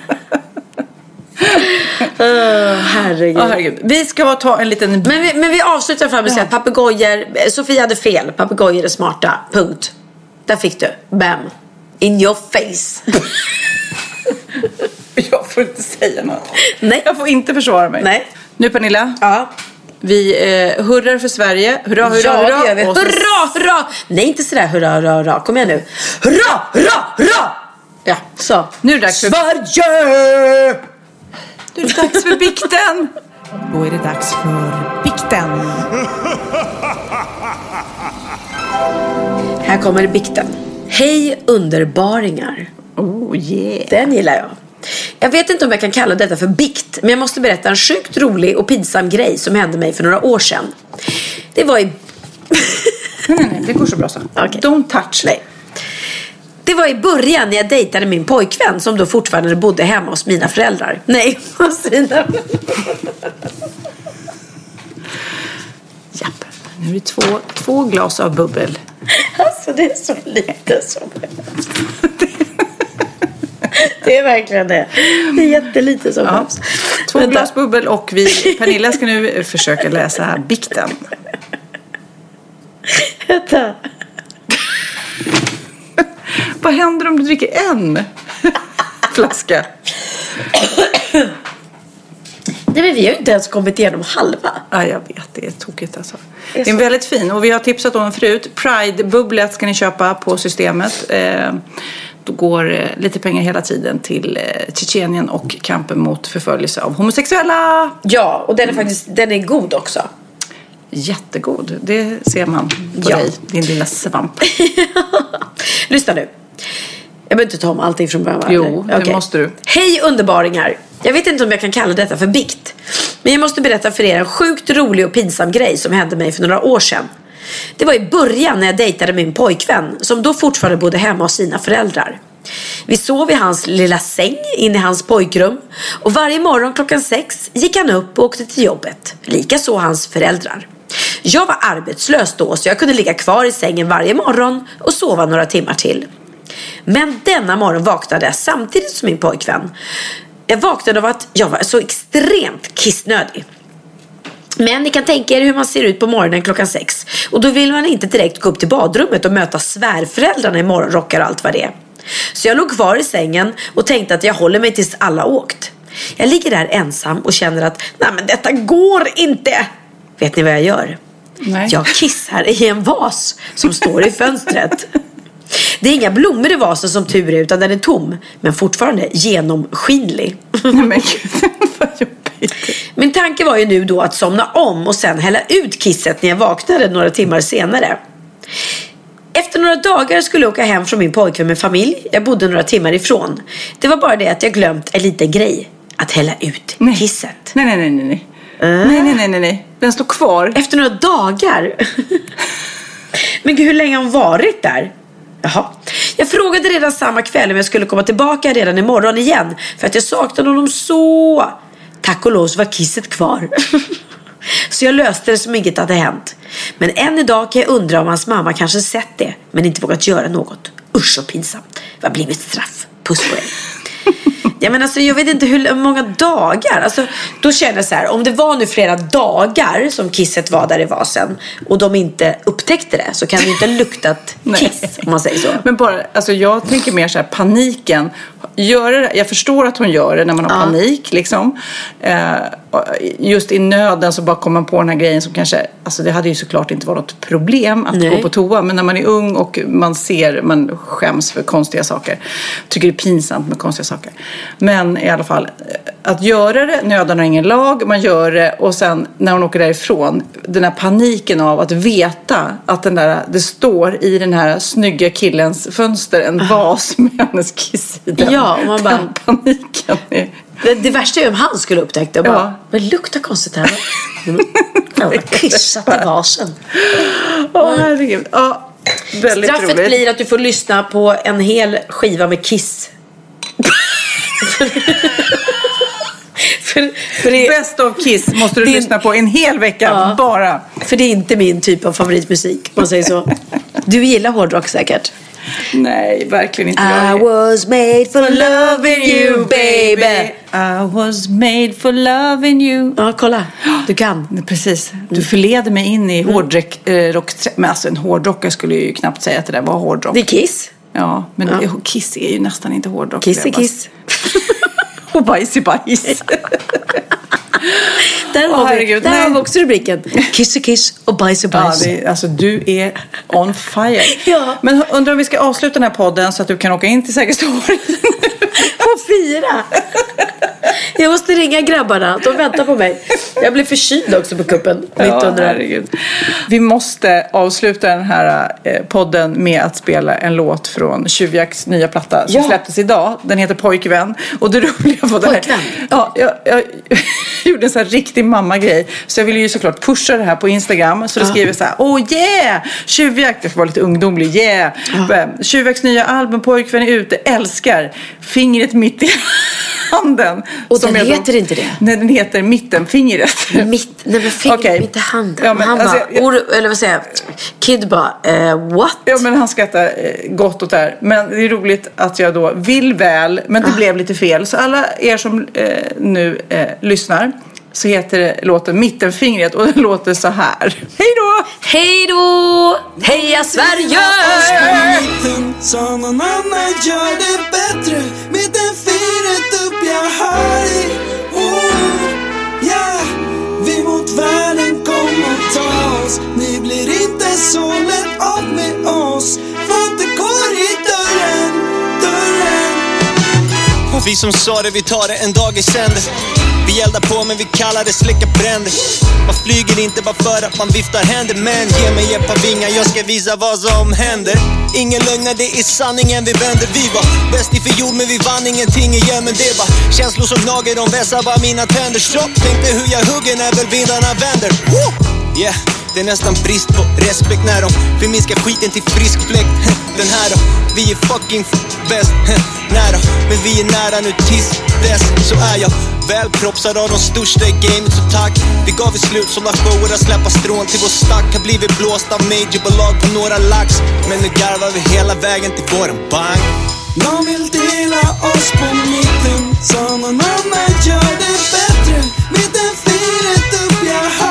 Åh, herregud. Ja, herregud. Vi ska ta en liten... Men vi, men vi avslutar med att säga att papegojor, Sofia hade fel. Papegojor är smarta. Punkt. Där fick du. Bam. In your face. Jag får inte säga något. Nej. Jag får inte försvara mig. Nej. Nu Pernilla. Ja. Vi eh, hurrar för Sverige. Hurra, hurra, ja, hurra. Hurra, hurra! Nej, inte sådär hurra, hurra, hurra. Kom igen nu. Hurra, hurra, hurra! Ja. Så. Nu är det dags för... Sverige! Nu är det dags för bikten. Då är det dags för bikten. Här kommer bikten. Hej underbaringar. Oh yeah. Den gillar jag. Jag vet inte om jag kan kalla detta för bikt, men jag måste berätta en sjukt rolig och pinsam grej som hände mig för några år sedan. Det var i... Nej, nej, nej. Det går så bra så. Okej. Don't touch. Nej. Det var i början när jag dejtade min pojkvän som då fortfarande bodde hemma hos mina föräldrar. Nej, hos sina... Japp. Nu är det två, två glas av bubbel. Alltså det är så lite som. Det är verkligen det. Det är jättelite som Ja. Två Vänta. glas bubbel och vi, Pernilla ska nu försöka läsa här bikten. Vänta. Vad händer om du dricker en flaska? Nej men vi har ju inte ens kommit igenom halva. Ja, jag vet. Det är tokigt alltså. Det är en väldigt fin och vi har tipsat om den förut. Pride-bubblet ska ni köpa på systemet. Går eh, lite pengar hela tiden till eh, Tjetjenien och kampen mot förföljelse av homosexuella. Ja, och den är faktiskt den är god också. Jättegod, det ser man på Ja. dig, din lilla svamp. Lyssna nu. Jag behöver inte ta om allting från början? Jo, det Okej. måste du. Hej underbaringar! Jag vet inte om jag kan kalla detta för bikt. Men jag måste berätta för er en sjukt rolig och pinsam grej som hände mig för några år sedan. Det var i början när jag dejtade min pojkvän som då fortfarande bodde hemma hos sina föräldrar. Vi sov i hans lilla säng inne i hans pojkrum och varje morgon klockan sex gick han upp och åkte till jobbet. Likaså hans föräldrar. Jag var arbetslös då så jag kunde ligga kvar i sängen varje morgon och sova några timmar till. Men denna morgon vaknade jag samtidigt som min pojkvän. Jag vaknade av att jag var så extremt kissnödig. Men ni kan tänka er hur man ser ut på morgonen klockan sex. Och då vill man inte direkt gå upp till badrummet och möta svärföräldrarna i morgonrockar och allt vad det är. Så jag låg kvar i sängen och tänkte att jag håller mig tills alla åkt. Jag ligger där ensam och känner att nej men detta går inte. Vet ni vad jag gör? Nej. Jag kissar i en vas som står i fönstret. Det är inga blommor i vasen som tur är utan den är tom. Men fortfarande genomskinlig. Nej men gud, vad jobbigt. Min tanke var ju nu då att somna om och sen hälla ut kisset när jag vaknade några timmar senare. Efter några dagar skulle jag åka hem från min pojkvän med familj. Jag bodde några timmar ifrån. Det var bara det att jag glömt en liten grej. Att hälla ut Nej. kisset. Nej, nej, nej, nej. nej. Nej, nej, nej, nej, nej. Den står kvar. Efter några dagar. Men gud, hur länge har hon varit där? Jaha. Jag frågade redan samma kväll om jag skulle komma tillbaka redan imorgon igen. För att jag saknade honom så. Tack och lov så var kisset kvar. så jag löste det som inget hade hänt. Men än idag kan jag undra om hans mamma kanske sett det. Men inte vågat göra något. Usch så pinsamt. Vad blir mitt straff? Puss på dig. Ja, men alltså, jag vet inte hur många dagar. Alltså, då känner jag så här, om det var nu flera dagar som kisset var där i vasen och de inte upptäckte det så kan det ju inte ha luktat kiss om man säger så. Men bara, alltså jag tänker mer så här paniken. Gör det, jag förstår att hon gör det när man har Ja. panik liksom. Eh, just i nöden så bara kommer man på den här grejen som kanske, alltså det hade ju såklart inte varit något problem att Nej. gå på toa. Men när man är ung och man ser, man skäms för konstiga saker. Tycker det är pinsamt med konstiga saker. Men i alla fall, att göra det, nöden har ingen lag, man gör det och sen när hon åker därifrån, den här paniken av att veta att den där, det står i den här snygga killens fönster en vas med hennes kiss i den. Ja, och man bara- Den paniken är... Det, det värsta är om han skulle upptäcka det och bara, Ja. men det luktar konstigt här. Jag har kissat i vasen. Åh herregud. Ja, väldigt Straffet roligt. blir att du får lyssna på en hel skiva med Kiss. för, för, det, Best of Kiss måste du Din- lyssna på en hel vecka Ja. bara. för det är inte min typ av favoritmusik, man säger så. Du gillar hårdrock säkert. Nej, verkligen inte. I was made for loving you baby. I was made for loving you. Ja, kolla. Du kan. Precis. Du förleder mig in Mm. i hårdrock. Eh, rock, men alltså en hårdrockare skulle ju knappt säga att det där var hårdrock. Det är Kiss. Ja, men Ja. det- Kiss är ju nästan inte hårdrock. Kiss är Kiss. Och bajs är bajs. Där, har, vi, herregud, där nej. har vi också rubriken. Kiss är kiss och bajs Ja, bajs. det är, alltså du är on fire. Ja. Men undrar om vi ska avsluta den här podden så att du kan åka in till Sergels torg. Och fira. Jag måste ringa grabbarna. De väntar på mig. Jag blev förkyld också på kuppen. Ja, herregud. Vi måste avsluta den här eh, podden med att spela en låt från Tjuvjakts nya platta som Ja. släpptes idag. Den heter Pojkvän. Och det roliga på det här... Pojkvän? Ja, jag, jag gjorde en sån här riktig mamma-grej. Så jag ville ju såklart pusha det här på Instagram. Så det skrev jag så här, oh yeah! Tjuvjakt, jag får vara lite ungdomlig, yeah! Ja. Tjuvjakts nya album Pojkvän är ute, älskar! Fingret mitt i handen. Och Som den jag heter inte det? Nej, den heter Mittenfingret. Mitt, nej men fingret Okej. mitt i handen. Ja, men han alltså, bara, jag- or, eller vad säger jag? Kid bara, eh, what? Ja, men han skrattar eh, gott åt det här. Men det är roligt att jag då vill väl, men det blev lite fel. Så alla er som eh, nu eh, lyssnar så heter det låten Mittenfingret och den låter så här. Hej då! Hej då! Heja Sverige! mitten Sa någon annan gör det bättre Mittenfingret jag hör dig. Oh, yeah. Vi mot världen kom och ta oss. Ni blir inte så lätt av med oss. För det går i dörren, dörren. Och vi som sa det, vi tar det en dag i sänder. Vi eldar på men vi kallar det släcka bränder Man flyger inte bara för att man viftar händer Men ge mig ett par vingar, jag ska visa vad som händer. Ingen lögner, det är sanningen vi vänder. Vi var bäst i fjol men vi vann ingenting igen. Men det var känslor som gnager, de vässar bara mina tänder. Så tänk dig hur jag hugger när väl vindarna vänder. Woo! Yeah, det är nästan brist på respekt när de förminskar skiten till frisk fläkt. Den här då, vi är fucking bäst. Nära, men vi är nära nu tills dess. Så är jag välpropsad av de största i gamet så tack. Vi gav i slutsålda shower att släppa strån till vår stack. Har blivit blåst av majorbolag på några lax. Men nu garvar vi hela vägen till våran bank. De vill dela oss på mitten Så någon annan gör det bättre. Mittenfiret upp, jag har.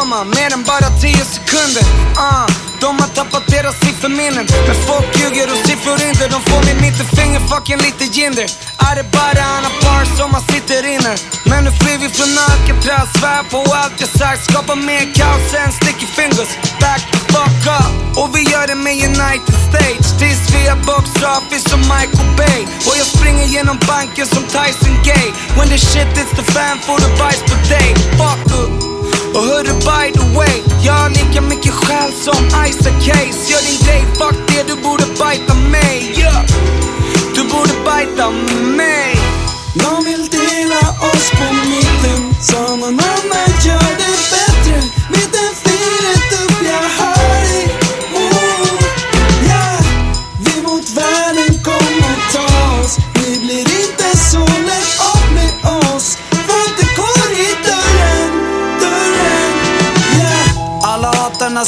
Får man mer än bara 10 sekunder. Uh, de har tappat deras sifferminnen. Men folk ljuger och siffror inte De får min mittenfinger fucking lite jinder. Är det bara Anna Par som man sitter inne? Men nu flyr vi från Alcatraz Svär på allt jag sagt. Skapar mer kaos än sticky fingers. Back the fuck up. Och vi gör det med United States. Tills vi har box office som Michael Bay. Och jag springer genom banken som Tyson Gay. When the shit hits the fan får du bajs på dig. Fuck up och hörru by the way, jag har lika mycket själ som Isaac Case. Gör din grej, fuck det, du borde bajta mig. Yeah. Du borde bajta mig. De vill dela oss på mitten Så någon annan gör det bättre.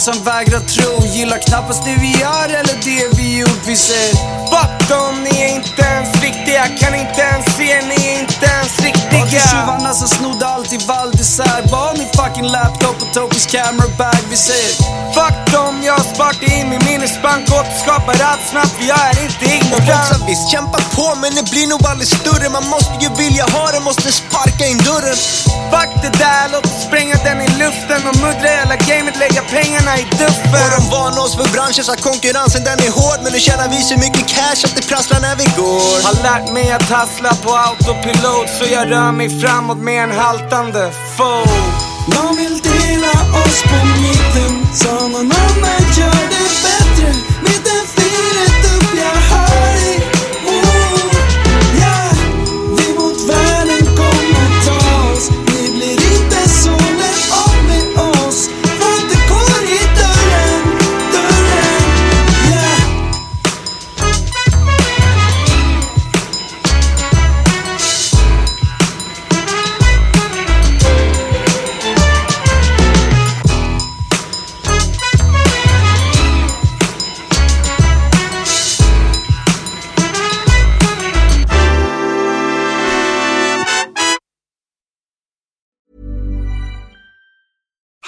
Som vägrar tro Gillar knappast det vi gör eller det vi gjort. Vi säger Fuck dem, ni är inte ens riktiga. Kan inte ens se, ni är inte ens Och riktiga till tjuvarna som snodde allt i Val d'Isère Bara min fucking laptop och Topis camera bag? Vi säger Fuck dem, jag har sparat in min minnesbank Återskapar allt snabbt, för jag är inte Och ignorant som visst kämpar på men det blir nog aldrig större. Man måste ju vilja ha det, måste sparka in dörren. Fuck det där, låt oss spränga den i luften Och muddra hela gamet, lägga pengarna i duffen. Och de oss för branschen så konkurrensen den är hård. Men nu tjänar vi så mycket cash att det prasslar när vi går. Har lärt mig att hassla på autopilot Så jag rör mig framåt med en haltande foe De vill dela oss på mitten Så någon annan gör det bättre. Mittenfiret